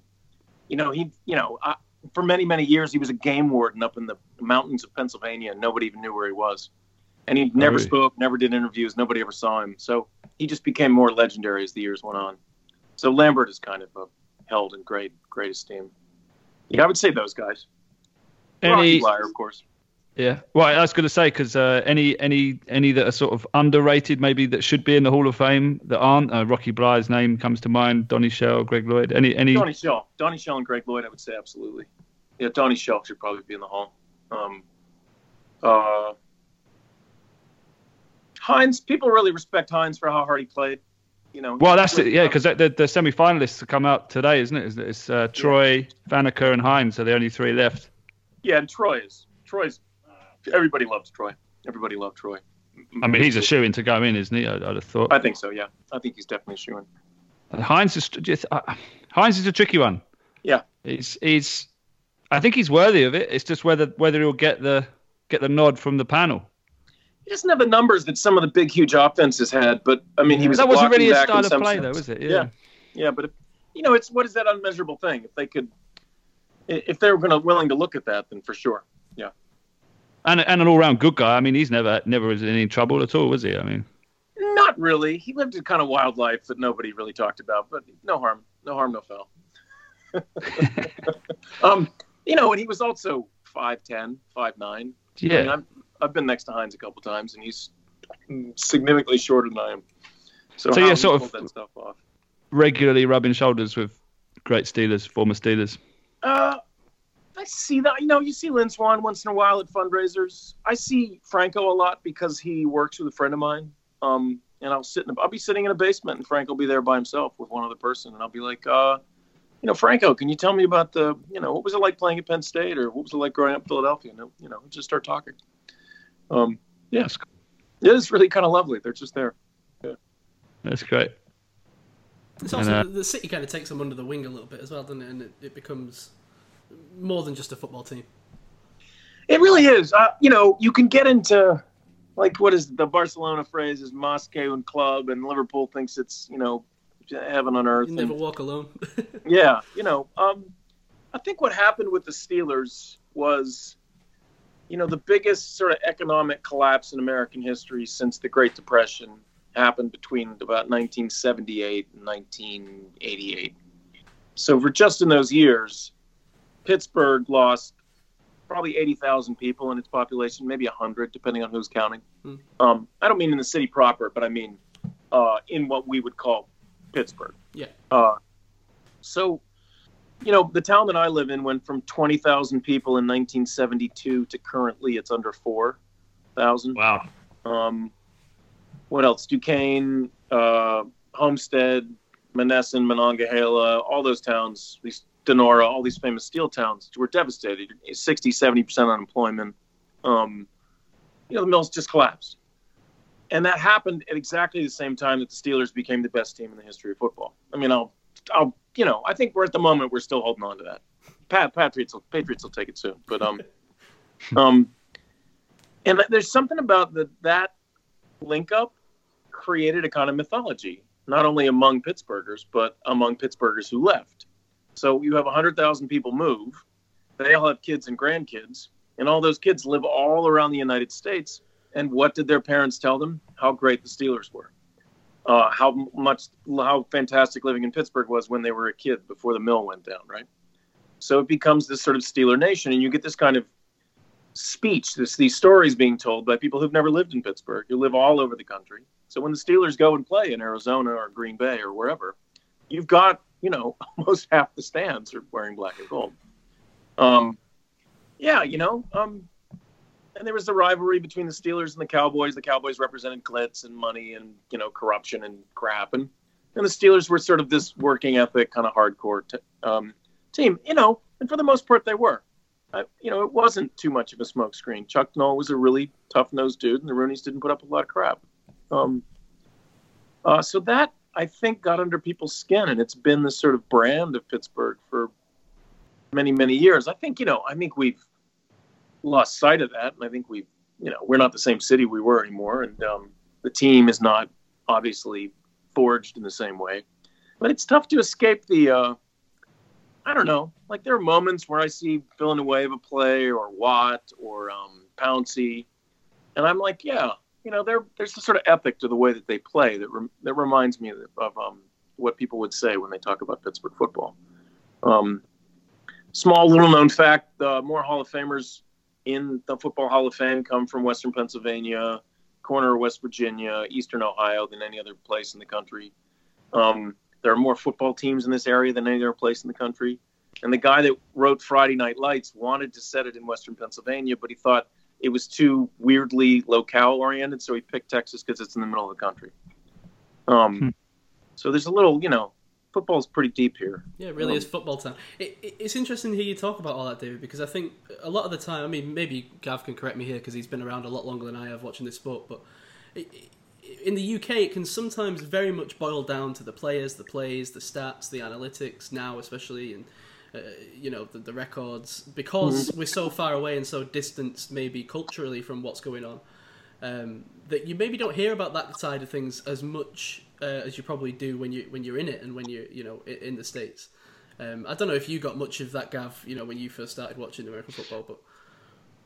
E: you know, he, you know, I, for many many years he was a game warden up in the mountains of Pennsylvania, and nobody even knew where he was. And he never
D: really?
E: spoke, never did interviews, nobody ever saw him. So he just became more legendary as the years went on. So Lambert is kind of uh, held in great great esteem. Yeah, I would say those guys. Rocky
D: Any,
E: Bleier, of course.
D: yeah. Well, I was going to say because uh, any any any that are sort of underrated, maybe that should be in the Hall of Fame that aren't. Uh, Rocky Bleier's name comes to mind. Donnie Shell, Greg Lloyd. Any any.
E: Donnie Shell, Donnie Shell, and Greg Lloyd, I would say absolutely. Yeah, Donnie Shell should probably be in the hall. Um, uh, Hines, people really respect Hines for how hard he played. You know.
D: Well, that's it. Yeah, because the, the, the semi-finalists have come out today, isn't it? It's, it's uh, Troy, Faneca, and Hines are the only three left.
E: Yeah, and Troy is Troy's. Everybody loves Troy. Everybody loved Troy.
D: I mean, he's a shoe in to go in, isn't he? I, I'd have thought.
E: I think so. Yeah, I think he's definitely shooing.
D: Hines is just uh, Hines is a tricky one.
E: Yeah.
D: He's he's I think he's worthy of it. It's just whether whether he'll get the get the nod from the panel.
E: He doesn't have the numbers that some of the big, huge offenses had, but I mean, he was
D: that wasn't really
E: back
D: style of play,
E: sense.
D: though, was it?
E: Yeah. Yeah, but if, you know, it's what is that unmeasurable thing? If they could, if they were going to willing to look at that, then for sure. Yeah.
D: And and an all round good guy. I mean, he's never never was in any trouble at all, was he? I mean,
E: Not really. He lived a kind of wild life that nobody really talked about, but no harm, no harm, no foul. [LAUGHS] [LAUGHS] um, you know, and he was also 5'10", 5'9". I mean,
D: yeah.
E: I've, been next to Hines a couple times, and he's significantly shorter than I am. So,
D: So, yeah, sort of-
E: that stuff off.
D: Regularly rubbing shoulders with great Steelers, former Steelers.
E: Uh, I see that. You know, you see Lynn Swann once in a while at fundraisers. I see Franco a lot because he works with a friend of mine. Um, and I'll sit in. A, I'll be sitting in a basement, and Frank will be there by himself with one other person, and I'll be like, uh, you know, Franco, can you tell me about the, you know, what was it like playing at Penn State, or what was it like growing up in Philadelphia? And, you know, just start talking. Um, yeah, it is really kind of lovely. They're just there. Yeah.
D: That's great.
B: It's also
D: And, uh,
B: the city kind of takes them under the wing a little bit as well, doesn't it? And it, it becomes more than just a football team.
E: It really is. Uh, you know, you can get into like what is the Barcelona phrase is més que un club, and Liverpool thinks it's you know heaven on earth.
B: You
E: and-
B: never walk alone. [LAUGHS]
E: yeah, you know, um, I think what happened with the Steelers was, you know, the biggest sort of economic collapse in American history since the Great Depression happened between about 1978 and 1988. So for just in those years, Pittsburgh lost probably 80,000 people in its population, maybe 100, depending on who's counting.
B: Hmm.
E: Um, I don't mean in the city proper, but I mean uh, in what we would call Pittsburgh.
B: Yeah.
E: Uh, so, you know, the town that I live in went from 20,000 people in 1972 to currently it's under 4,000.
D: Wow.
E: Um, what else? Duquesne, uh, Homestead, Monessen, Monongahela, all those towns, these Donora, all these famous steel towns were devastated. 60, 70% unemployment. Um, you know, the mills just collapsed. And that happened at exactly the same time that the Steelers became the best team in the history of football. I mean, I'll, I'll, you know, I think we're at the moment we're still holding on to that. Pat, Patriots, will, Patriots will take it soon, but um, [LAUGHS] um, and there's something about the, that link up created a kind of mythology, not only among Pittsburghers, but among Pittsburghers who left. So you have 100,000 people move. They all have kids and grandkids, and all those kids live all around the United States. And what did their parents tell them? How great the Steelers were. Uh, how much, how fantastic living in Pittsburgh was when they were a kid before the mill went down, right? So it becomes this sort of Steeler nation, and you get this kind of speech, this, these stories being told by people who've never lived in Pittsburgh, who live all over the country. So when the Steelers go and play in Arizona or Green Bay or wherever, you've got, you know, [LAUGHS] almost half the stands are wearing black and gold. Um, yeah, you know, um, and there was the rivalry between the Steelers and the Cowboys. The Cowboys represented glitz and money and, you know, corruption and crap. And, and the Steelers were sort of this working ethic, kind of hardcore t- um, team, you know, and for the most part they were. You know, it wasn't too much of a smokescreen. Chuck Noll was a really tough nosed dude, and the Rooneys didn't put up a lot of crap. Um, uh, so that I think got under people's skin, and it's been this sort of brand of Pittsburgh for many many years. I think you know I think we've lost sight of that, and I think we've you know we're not the same city we were anymore, and um, the team is not obviously forged in the same way. But it's tough to escape the. Uh, I don't know. Like there are moments where I see Villanueva play or Watt or um, Pouncey, and I'm like, yeah, you know, there there's a sort of ethic to the way that they play that rem- that reminds me of, of um, what people would say when they talk about Pittsburgh football. Um, small little known fact: uh, more Hall of Famers in the Football Hall of Fame come from Western Pennsylvania, corner of West Virginia, Eastern Ohio than any other place in the country. Um, there are more football teams in this area than any other place in the country. And the guy that wrote Friday Night Lights wanted to set it in Western Pennsylvania, but he thought it was too weirdly locale oriented, so he picked Texas because it's in the middle of the country. Um,
D: Hmm.
E: So there's a little, you know, football's pretty deep here.
B: Yeah, it really
E: Um,
B: is football time. It, it, it's interesting to hear you talk about all that, David, because I think a lot of the time, I mean, maybe Gav can correct me here because he's been around a lot longer than I have watching this sport, but it, it- in the UK, it can sometimes very much boil down to the players, the plays, the stats, the analytics now, especially, and uh, you know the, the records, because we're so far away and so distanced, maybe culturally from what's going on. Um, that you maybe don't hear about that side of things as much uh, as you probably do when you when you're in it and when you're you know in the states. Um, I don't know if you got much of that, Gav. You know when you first started watching American football, but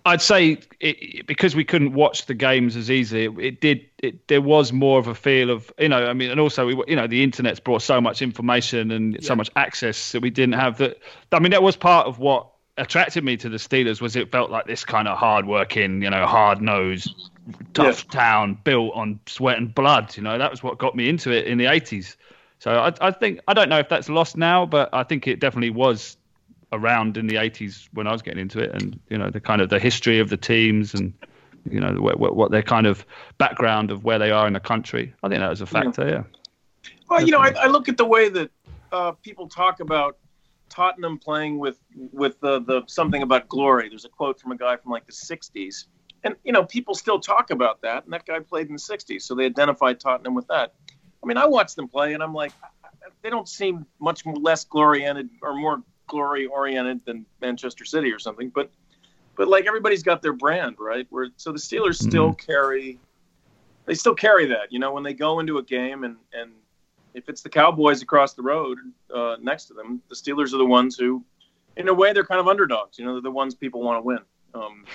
D: I'd say it, because we couldn't watch the games as easily, it, it did. It, there was more of a feel of you know. I mean, and also we, you know, the internet's brought so much information and
B: Yeah.
D: so much access that we didn't have. That I mean, that was part of what attracted me to the Steelers. Was it felt like this kind of hard-working, you know, hard-nosed, tough town built on sweat and blood. You know, that was what got me into it in the '80s. So I, I think I don't know if that's lost now, but I think it definitely was around in the 80s when I was getting into it, and you know the kind of the history of the teams and you know what, what, what their kind of background of where they are in the country. I think that was a factor. Yeah.
E: Well, you know, I, I look at the way that uh, people talk about Tottenham playing with with the, the something about glory. There's a quote from a guy from like the '60s, and you know, people still talk about that. And that guy played in the '60s, so they identified Tottenham with that. I mean, I watch them play, and I'm like, they don't seem much less glory oriented or more glory oriented than Manchester City or something. But but like everybody's got their brand, right? Where so the Steelers still carry they still carry that. You know, when they go into a game and and if it's the Cowboys across the road uh, next to them, the Steelers are the ones who, in a way, they're kind of underdogs. You know, they're the ones people want to win. Um,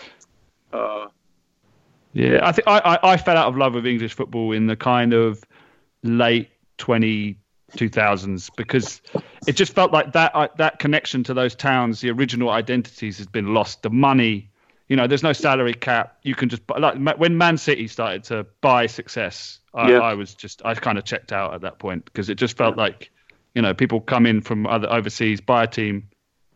E: uh,
D: Yeah, I think I, I, I fell out of love with English football in the kind of late 20 2000s because it just felt like that uh, that connection to those towns, the original identities, has been lost. The money, you know, there's no salary cap. You can just buy- like when Man City started to buy success, I,
E: Yeah.
D: I was just I kind of checked out at that point because it just felt like, you know, people come in from other overseas, buy a team,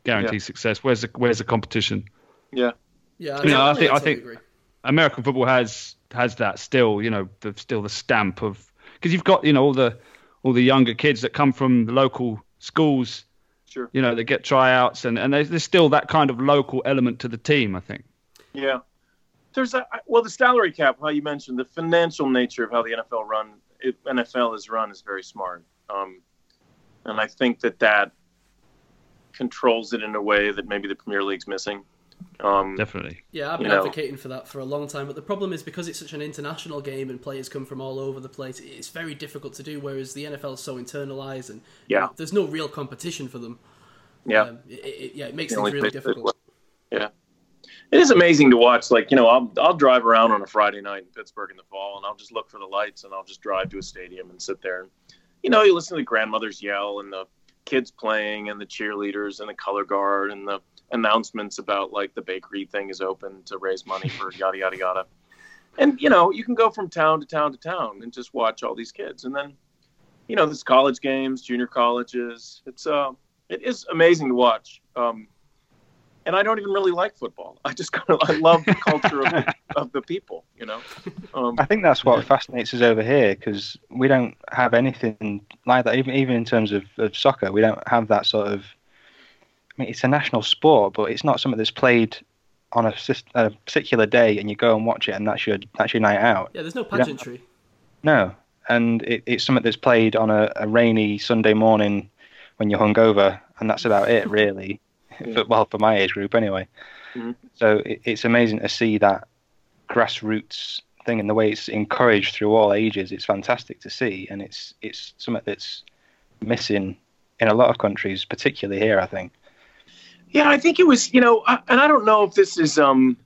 D: guarantee
E: Yeah.
D: success. Where's the where's the competition?
E: yeah,
B: yeah,
D: You know, I think- I think-
B: agree.
D: American football has has that still, you know, the, still the stamp of because you've got you know all the all the younger kids that come from the local schools,
E: sure,
D: you know, they get tryouts and and there's, there's still that kind of local element to the team. I think.
E: yeah. There's a well, the salary cap. How you mentioned the financial nature of how the NFL run, it, NFL is run, is very smart. Um, and I think that that controls it in a way that maybe the Premier League's missing. Um,
D: Definitely.
B: Yeah, I've been
E: you know.
B: advocating for that for a long time, but the problem is because it's such an international game and players come from all over the place, it's very difficult to do. Whereas the NFL is so internalized and you
E: Yeah.
B: know, there's no real competition for them.
E: yeah.
B: Um, it, it, yeah, it makes
E: The
B: things really difficult.
E: Yeah. It is amazing to watch. Like, you know, I'll, I'll drive around on a Friday night in Pittsburgh in the fall and I'll just look for the lights and I'll just drive to a stadium and sit there. And, you know, you listen to the grandmothers yell and the kids playing and the cheerleaders and the color guard and the announcements about like the bakery thing is open to raise money for yada, yada, yada. And, you know, you can go from town to town to town and just watch all these kids. And then, you know, there's college games, junior colleges. It's, uh, it is amazing to watch. Um, and I don't even really like football. I just kind of I love the culture of the, [LAUGHS] of the people, you know. Um,
C: I think that's what fascinates us over here because we don't have anything like that. Even even in terms of, of soccer, we don't have that sort of. Mean, it's a national sport, but it's not something that's played on a, a particular day, and you go and watch it, and that's your that's your night out.
B: Yeah, there's no pageantry.
C: No, and it, it's something that's played on a, a rainy Sunday morning when you're hungover, and that's about it, [LAUGHS] really. for, well, for my age group anyway.
E: Mhm.
C: So it, it's amazing to see that grassroots thing and the way it's encouraged through all ages. It's fantastic to see, and it's it's something that's missing in a lot of countries, particularly here. I think.
E: Yeah, I think it was, you know, I, and I don't know if this is, um,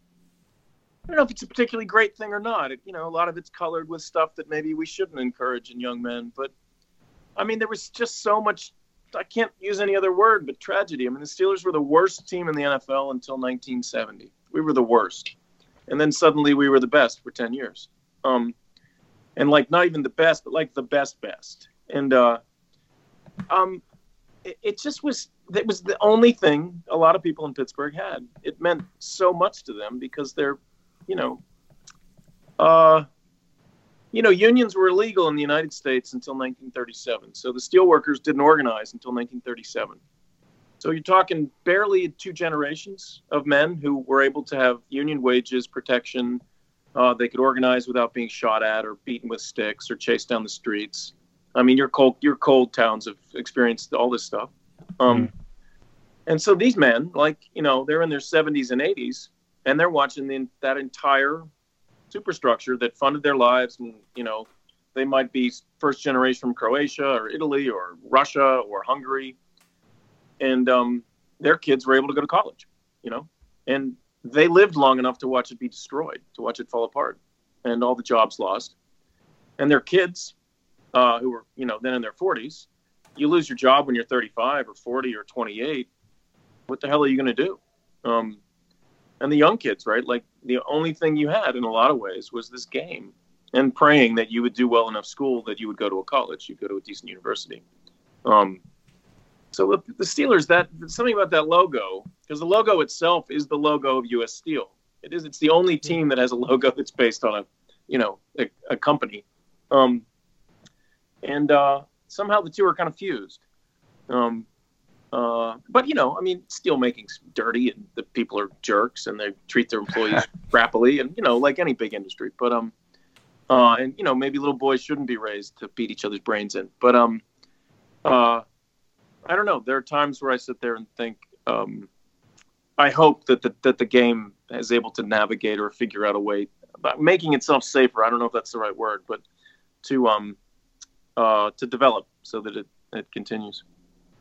E: I don't know if it's a particularly great thing or not. It, you know, a lot of it's colored with stuff that maybe we shouldn't encourage in young men. But I mean, there was just so much. I can't use any other word but tragedy. I mean, the Steelers were the worst team in the NFL until 1970. We were the worst, and then suddenly we were the best for 10 years. Um, and like not even the best, but like the best best. And uh, um, it, it just was that was the only thing a lot of people in Pittsburgh had. It meant so much to them because they're, you know, uh, you know, unions were illegal in the United States until 1937. So the steelworkers didn't organize until 1937. So you're talking barely two generations of men who were able to have union wages, protection. Uh, they could organize without being shot at or beaten with sticks or chased down the streets. I mean, your cold, your cold towns have experienced all this stuff. Um, And so these men, like you know, they're in their 70s and 80s, and they're watching the, that entire superstructure that funded their lives, and you know, they might be first generation from Croatia or Italy or Russia or Hungary, and um, their kids were able to go to college, you know, and they lived long enough to watch it be destroyed, to watch it fall apart, and all the jobs lost, and their kids, uh, who were you know then in their 40s, you lose your job when you're 35 or 40 or 28 what the hell are you going to do? Um, and the young kids right? Like the only thing you had in a lot of ways was this game and praying that you would do well enough school that you would go to a college you'd go to a decent university. Um, so the, the steelers that something about that logo because the logo itself is the logo of U.S. Steel. It is it's the only team that has a logo [LAUGHS] that's based on a you know a, a company. Um, and uh, somehow the two are kind of fused. Um, uh, but you know, I mean, steel making's dirty, and the people are jerks, and they treat their employees [LAUGHS] crappily, and you know, like any big industry. But um, uh, and you know, maybe little boys shouldn't be raised to beat each other's brains in. But um, uh, I don't know. There are times where I sit there and think, um, I hope that the that the game is able to navigate or figure out a way about making itself safer. I don't know if that's the right word, but to um, uh, to develop so that it, it continues.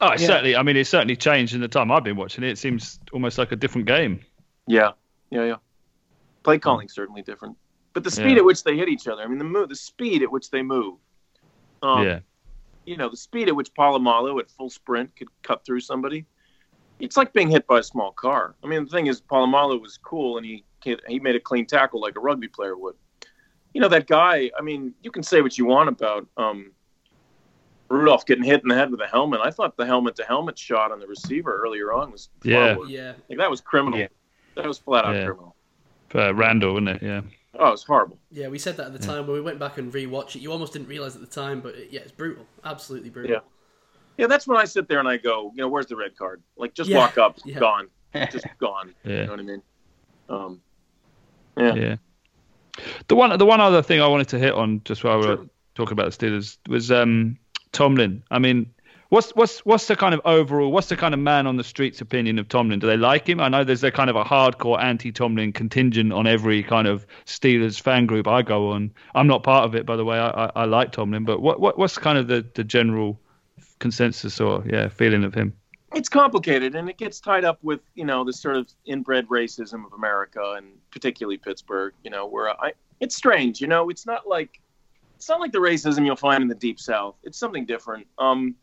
D: Oh, it's
B: Yeah.
D: certainly. I mean, it's certainly changed in the time I've been watching it. It seems almost like a different game.
E: Yeah, yeah, yeah. Play calling's certainly different, but the speed
D: Yeah.
E: at which they hit each other. I mean, the move, the speed at which they move. Um,
D: yeah,
E: You know, the speed at which Polamalu at full sprint could cut through somebody. It's like being hit by a small car. I mean, the thing is, Polamalu was cool and he he made a clean tackle like a rugby player would. You know, that guy. I mean, you can say what you want about um, Rudolph getting hit in the head with a helmet. I thought the helmet to helmet shot on the receiver earlier on was
D: Yeah.
E: worse.
B: Yeah.
E: Like, that was criminal.
C: Yeah.
E: That was flat out
D: Yeah.
E: criminal.
D: uh, Randall, wasn't it? Yeah,
E: Oh, it was horrible.
B: Yeah, we said that at the time when we went back and rewatched it. You almost didn't realize at the time, but it, yeah, it's brutal. Absolutely brutal.
E: Yeah. Yeah, that's when I sit there and I go, you know, where's the red card? Like, just
B: Yeah,
E: walk up,
B: yeah.
E: gone, [LAUGHS] just gone.
D: Yeah.
E: You know what I mean? Um, yeah.
D: yeah. The one, the one other thing I wanted to hit on just while we we're
E: Sure.
D: talking about the Steelers was um, Tomlin. I mean, what's what's what's the kind of overall, what's the kind of man on the streets opinion of Tomlin? Do they like him? I know there's a kind of a hardcore anti-Tomlin contingent on every kind of Steelers fan group I go on. I'm not part of it, by the way. I, I, I like Tomlin, but what, what what's kind of the, the general consensus or yeah feeling of him?
E: It's complicated and it gets tied up with, you know, the sort of inbred racism of America and particularly Pittsburgh, you know, where I, it's strange, you know, it's not like, it's not like the racism you'll find in the deep south. It's something different. Um,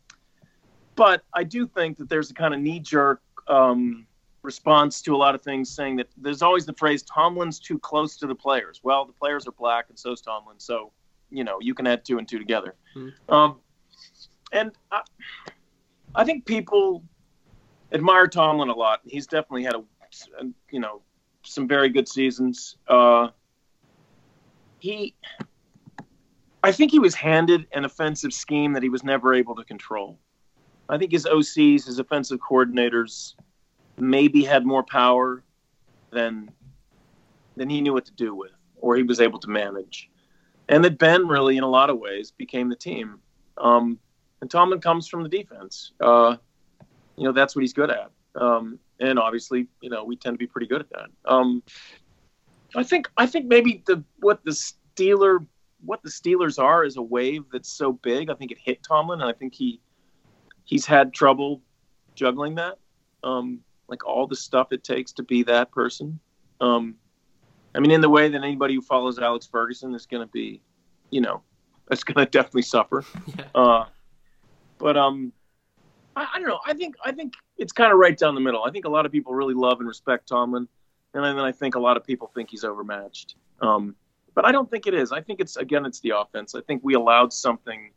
E: but I do think that there's a kind of knee jerk um, response to a lot of things saying that there's always the phrase Tomlin's too close to the players. Well, the players are black and so's Tomlin. So, you know, you can add two and two together.
B: Hmm.
E: Um, and I, I think people admire Tomlin a lot. He's definitely had a, you know, some very good seasons. Uh, he, I think he was handed an offensive scheme that he was never able to control. I think his OCs, his offensive coordinators, maybe had more power than than he knew what to do with, or he was able to manage. And that Ben really, in a lot of ways, became the team. Um, and Tomlin comes from the defense. Uh, you know, that's what he's good at. um, and obviously, you know, we tend to be pretty good at that. Um, I think I think maybe the what the Steeler what the Steelers are is a wave that's so big. I think it hit Tomlin, and I think he he's had trouble juggling that. Um, like all the stuff it takes to be that person. Um, I mean, in the way that anybody who follows Alex Ferguson is going to be, you know, that's going to definitely suffer. [LAUGHS]
B: Yeah.
E: Uh, but um, I, I don't know. I think I think it's kind of right down the middle. I think a lot of people really love and respect Tomlin, and then I think a lot of people think he's overmatched. Um, but I don't think it is. I think it's again, it's the offense. I think we allowed something.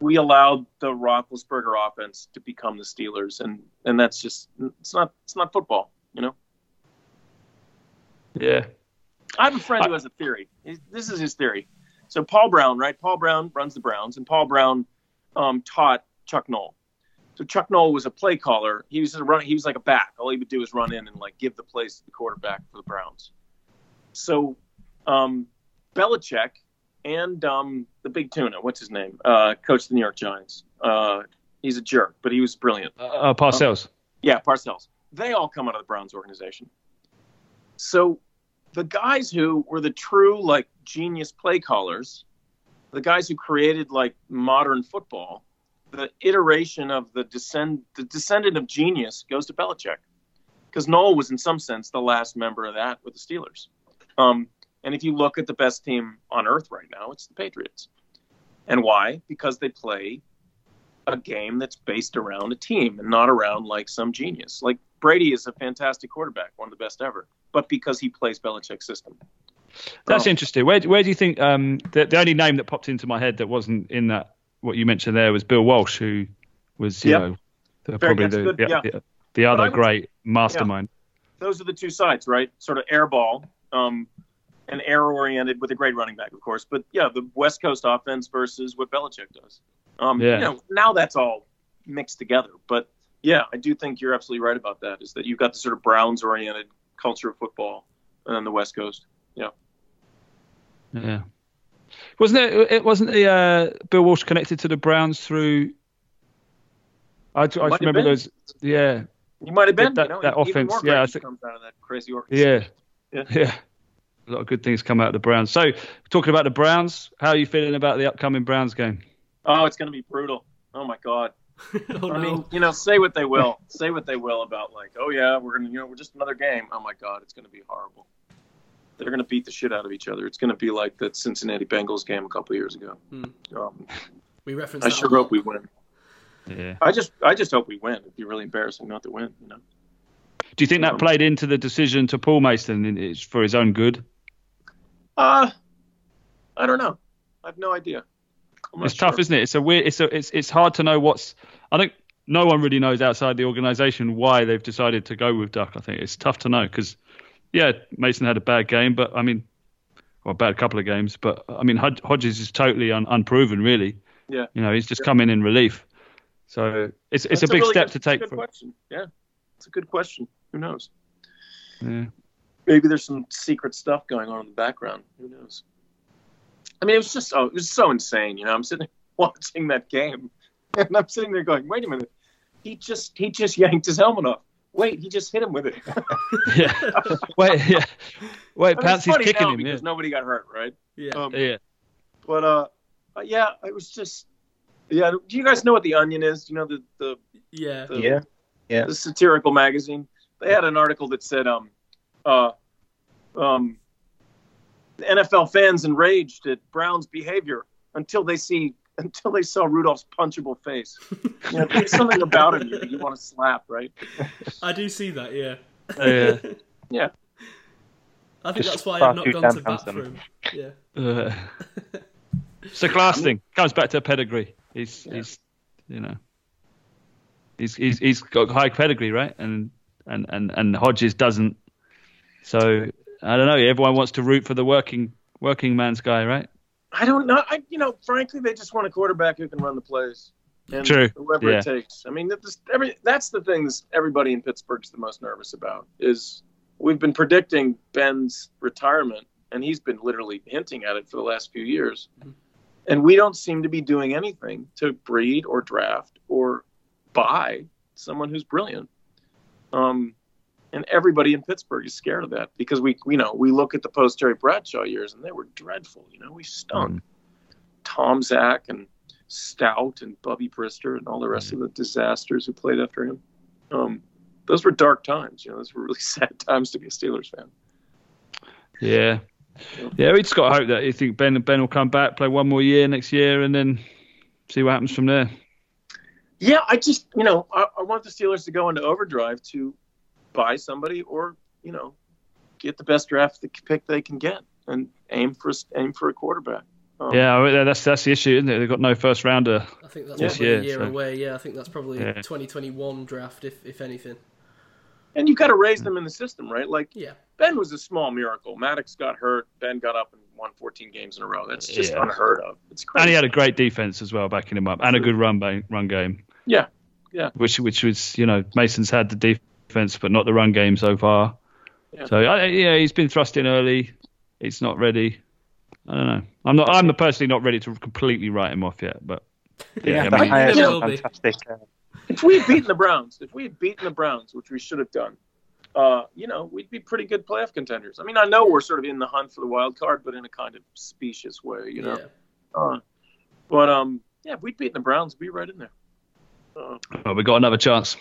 E: We allowed the Roethlisberger offense to become the Steelers, and and that's just it's not it's not football, you know.
D: Yeah.
E: I have a friend who has a theory. This is his theory. So Paul Brown, right? Paul Brown runs the Browns, and Paul Brown um, taught Chuck Noll. So Chuck Noll was a play caller. He was a run. He was like a back. All he would do is run in and like give the plays to the quarterback for the Browns. So um, Belichick and um, the Big Tuna, what's his name? Uh, coached the New York Giants. Uh, he's a jerk, but he was brilliant.
D: Uh, uh, Parcells.
E: Yeah, Parcells. They all come out of the Browns organization. So the guys who were the true like genius play callers, the guys who created like modern football, the iteration of the descend the descendant of genius goes to Belichick. Because Noll was in some sense the last member of that with the Steelers. Um, and if you look at the best team on earth right now, it's the Patriots. And why? Because they play a game that's based around a team and not around like some genius. Like Brady is a fantastic quarterback, one of the best ever, but because he plays Belichick's system.
D: That's
E: Oh.
D: interesting. Where where do you think um, the the only name that popped into my head that wasn't in that what you mentioned there was Bill Walsh, who was you
E: Yep.
D: know the, probably the,
E: good, yeah.
D: the, the other
E: would-
D: great mastermind.
E: Those are the two sides, right? Sort of air ball, um, and air oriented with a great running back, of course. But yeah, the West Coast offense versus what Belichick does. Um,
D: Yeah.
E: You know, now that's all mixed together. But yeah, I do think you're absolutely right about that. Is that you've got the sort of Browns oriented culture of football, and then the West Coast.
D: Yeah. Yeah. Wasn't it? It wasn't the uh, Bill Walsh connected to the Browns through. I, I just remember those. Yeah,
E: You might have been.
D: That-
E: you know,
D: that offense, yeah, I think-
E: comes out of that crazy
D: yeah, yeah,
E: Yeah.
D: A lot of good things come out of the Browns. So, talking about the Browns, how are you feeling about the upcoming Browns game?
E: Oh, it's going to be brutal. Oh my God. [LAUGHS]
B: oh,
E: I
B: no.
E: mean, you know, say what they will, [LAUGHS] say what they will about like, oh yeah, we're gonna, you know, we're just another game. Oh my God, it's going to be horrible. They're going to beat the shit out of each other. It's going to be like that Cincinnati Bengals game a couple years ago.
B: Hmm.
E: Um,
B: we referenced
E: I
B: that
E: sure
B: a
E: hope we win.
D: Yeah.
E: I just, I just hope we win. It'd be really embarrassing not to win. You know.
D: Do you think that
E: Um,
D: played into the decision to pull Mason in, for his own good?
E: Uh, I don't know. I have no idea.
D: It's tough, isn't it? It's a weird. It's a, it's it's hard to know what's. I think no one really knows outside the organisation why they've decided to go with Duck. I think it's tough to know because, yeah, Mason had a bad game, but I mean, well, a bad couple of games, but I mean, Hod- Hodges is totally un- unproven, really.
E: Yeah.
D: You know, he's just come in in relief, so it's it's
E: That's
D: a big
E: really
D: step
E: good-
D: to take.
E: Good
D: For,
E: question. Yeah, it's a good question. Who knows?
D: yeah.
E: Maybe there's some secret stuff going on in the background. Who knows? I mean, it was just so it was so insane. You know, I'm sitting there [LAUGHS] watching that game, and I'm sitting there going, "Wait a minute, he just he just yanked his helmet off. Wait, he just hit him with it." [LAUGHS]
D: yeah. Wait, yeah. Wait,
E: I mean, it's
D: kicking
E: now
D: him. Yeah.
E: because nobody got hurt, right?
B: Yeah.
E: Um,
D: yeah.
E: But uh, yeah, it was just yeah. Do you guys know what the Onion is? Do you know the the
B: yeah.
E: the,
C: Yeah. Yeah.
E: the satirical magazine. They had an article that said, um, uh, um, NFL fans enraged at Brown's behavior until they see [LAUGHS] until they saw Rudolph's punchable face. You know, there's something about him you, you want to slap, right?
B: I do see that. Yeah.
D: Yeah. [LAUGHS]
E: Yeah.
B: I think
C: Just
B: that's why I've not gone to bat
C: handsome.
B: Yeah.
D: Uh, it's a class thing. [LAUGHS] Comes back to a pedigree. He's
E: Yeah.
D: he's you know he's he's he's got high pedigree, right? And and and and Hodges doesn't. So I don't know. Everyone wants to root for the working working man's guy, right?
E: I don't know. I, you know, frankly, they just want a quarterback who can run the plays. And
D: True.
E: Whoever
D: Yeah.
E: it takes. I mean, that's every that's the thing that everybody in Pittsburgh's the most nervous about is we've been predicting Ben's retirement, and he's been literally hinting at it for the last few years. And we don't seem to be doing anything to breed or draft or buy someone who's brilliant. Um, and everybody in Pittsburgh is scared of that because we, you know, we look at the post Terry Bradshaw years and they were dreadful. You know, we stunk.
D: Mm.
E: Tom Zach and Stoudt and Bubby Brister and all the rest of the disasters who played after him. Um, those were dark times. You know, those were really [LAUGHS] sad times to be a Steelers fan.
D: Yeah. Yeah, we just got to hope that you think Ben Ben will come back, play one more year next year, and then see what happens from there.
E: Yeah, I just, you know, I, I want the Steelers to go into overdrive to buy somebody or, you know, get the best draft pick they can get and aim for aim for a quarterback. Um,
D: Yeah, I mean, that's that's the issue, isn't it? They've got no first rounder.
B: I think that's
D: This
B: probably
D: year,
B: a year
D: so-
B: away. Yeah, I think that's probably
D: Yeah.
B: 2021 draft, if if anything.
E: And you've got to raise them in the system, right? Like
B: Yeah,
E: Ben was a small miracle. Maddox got hurt. Ben got up and won 14 games in a row. That's just
D: Yeah.
E: unheard of. It's crazy.
D: And he had a great defense as well, backing him up, and a good run run game.
E: Yeah, yeah.
D: Which which was you know Mason's had the defense, but not the run game so far.
E: Yeah.
D: So I, yeah, he's been thrust in early. It's not ready. I don't know. I'm not. I'm personally not ready to completely write him off yet. But yeah,
C: Yeah,
D: I mean,
C: I had
B: Yeah,
C: some
B: will be.
C: fantastic. Uh,
E: if we had beaten the Browns, if we had beaten the Browns, which we should have done, uh, you know, we'd be pretty good playoff contenders. I mean, I know we're sort of in the hunt for the wild card, but in a kind of specious way, you know.
B: yeah.
E: Uh, but um, yeah, if we'd beaten the Browns, we'd be right in there. Uh,
D: well, we got another chance.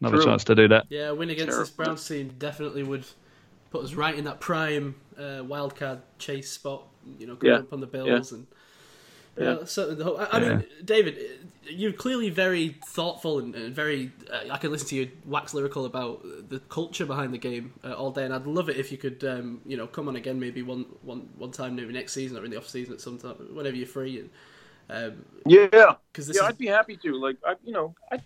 D: Another
E: True.
D: chance to do that.
B: Yeah, a win against this
E: Terrible.
B: Browns team definitely would put us right in that prime uh, wildcard chase spot. You know, coming
E: Yeah.
B: up on the Bills and. Yeah,
E: Yeah.
B: certainly the hope. I, I mean, David, you're clearly very thoughtful and, and very. Uh, I can listen to you wax lyrical about the culture behind the game uh, all day, and I'd love it if you could, um, you know, come on again maybe one one one time maybe next season or in the off season at some time, whenever you're free. And um
E: yeah,
B: 'cause this
E: yeah,
B: is
E: I'd be happy to. Like, I, you know, I, I,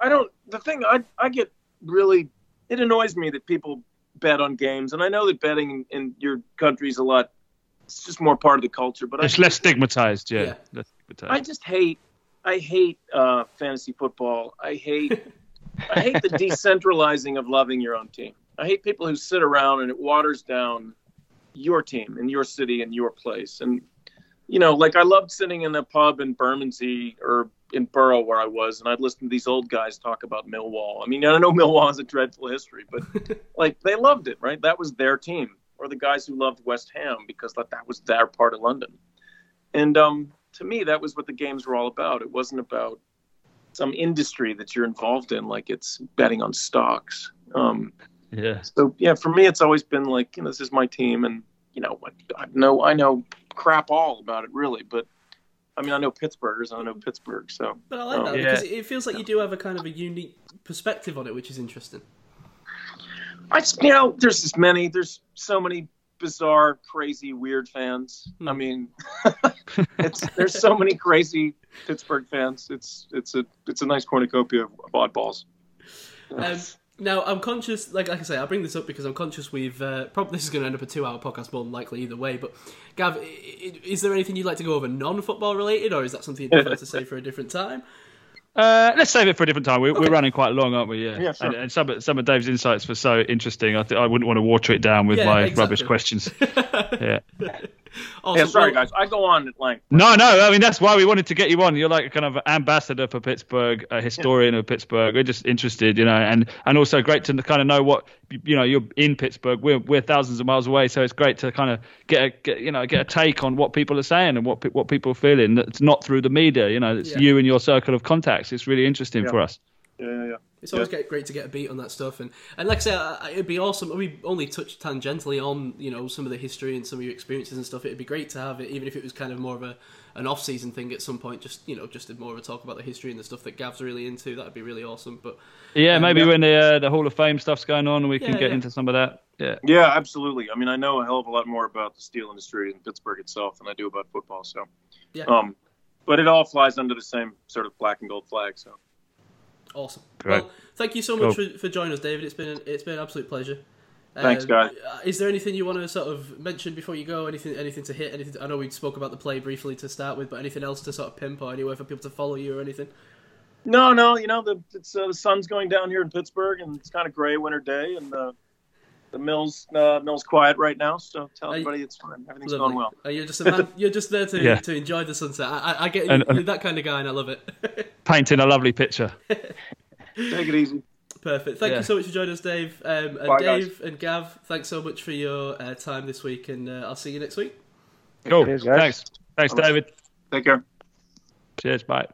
E: I don't. The thing I, I get really, it annoys me that people bet on games, and I know that betting in, in your country's a lot. It's just more part of the culture, but
D: It's
E: I,
D: less stigmatized. Yeah,
B: Yeah.
D: less
E: I just hate, I hate uh, fantasy football. I hate, I hate the [LAUGHS] decentralizing of loving your own team. I hate people who sit around and it waters down your team and your city and your place. And you know, like I loved sitting in a pub in Bermondsey or in Borough where I was, and I'd listen to these old guys talk about Millwall. I mean, I know [LAUGHS] Millwall has a dreadful history, but [LAUGHS] like they loved it, right? That was their team. Or the guys who loved West Ham because that, that was their part of London. And um, to me, that was what the games were all about. It wasn't about some industry that you're involved in, like it's betting on stocks. Um,
D: Yeah.
E: so yeah, for me, it's always been like, you know, this is my team, and you know, I, I know I know crap all about it, really. But I mean, I know Pittsburghers, I know Pittsburgh, so
B: But I like that
D: yeah.
B: because it feels like you do have a kind of a unique perspective on it, which is interesting.
E: I just, you know, there's as many, there's so many bizarre, crazy, weird fans. I
B: Hmm.
E: mean, [LAUGHS] it's there's so many crazy Pittsburgh fans. It's it's a it's a nice cornucopia of, of oddballs.
B: Um, now I'm conscious, like, like I say, I bring this up because I'm conscious we've uh, probably this is going to end up a two-hour podcast more than likely either way. But Gav, i- i- is there anything you'd like to go over non-football related, or is that something you'd prefer to say for a different time? [LAUGHS]
D: Uh, let's save it for a different time. We're, we're running quite long, aren't we? Yeah.
E: Yeah, sure.
D: and, and some of- some of Dave's insights were so interesting. I th- I wouldn't want to water it down with
B: Yeah,
D: my
B: exactly.
D: rubbish questions. [LAUGHS] yeah. [LAUGHS]
B: Awesome. [LAUGHS]
E: Oh, yeah, sorry guys, I go on at length.
D: No, no. I mean, that's why we wanted to get you on. You're like a kind of ambassador for Pittsburgh, a historian of Pittsburgh. We're just interested, you know, and and also great to kind of know what you know. You're in Pittsburgh. We're we're thousands of miles away, so it's great to kind of get a get, you know get a take on what people are saying and what what people are feeling. It's not through the media, you know. It's
B: Yeah.
D: you and your circle of contacts. It's really interesting
E: Yeah.
D: for us.
E: Yeah, yeah, yeah.
B: It's always get, great to get a beat on that stuff, and, and like I say, I- I- it'd be awesome. We only touched tangentially on you know some of the history and some of your experiences and stuff. It'd be great to have it, even if it was kind of more of a an off season thing at some point. Just you know, just more of a talk about the history and the stuff that Gav's really into. That'd be really awesome. But
D: Yeah,
B: Um,
D: maybe
B: yeah.
D: when the uh, the Hall of Fame stuff's going on, we can
B: Yeah,
D: get
B: yeah.
D: into some of that. Yeah.
E: Yeah, absolutely. I mean, I know a hell of a lot more about the steel industry in Pittsburgh itself than I do about football. So,
B: Yeah.
E: um, but it all flies under the same sort of black and gold flag. So,
B: awesome.
D: Great.
B: Well, thank you so much
D: Cool.
B: for, for joining us, David. It's been an, it's been an absolute pleasure.
E: Thanks,
B: Um,
E: guys.
B: uh, Is there anything you want to sort of mention before you go? Anything, anything to hit? Anything? To, I know we spoke about the play briefly to start with, but anything else to sort of pimp or anywhere for people to follow you or anything?
E: no, no, you know, the it's, uh, the sun's going down here in Pittsburgh, and it's kind of gray winter day, and uh, the mill's uh, mill's quiet right now. So, tell
B: Are you-
E: everybody it's fine. Everything's
B: Lovely.
E: going well.
B: Uh, you're just a man. you're just there to [LAUGHS]
D: Yeah.
B: to enjoy the sunset. I, I, I get
D: And-
B: you're that kind of guy, and I love it. [LAUGHS]
D: Painting a lovely picture. [LAUGHS]
E: Take it easy.
B: Perfect. Thank
D: Yeah.
B: you so much for joining us, Dave. Um, and
E: Bye, guys.
B: Dave and Gav, thanks so much for your uh, time this week, and uh, I'll see you next week.
D: Cool.
C: Cheers.
D: Thanks. Thanks,
E: Bye-bye.
D: David.
E: Take care.
D: Cheers. Bye.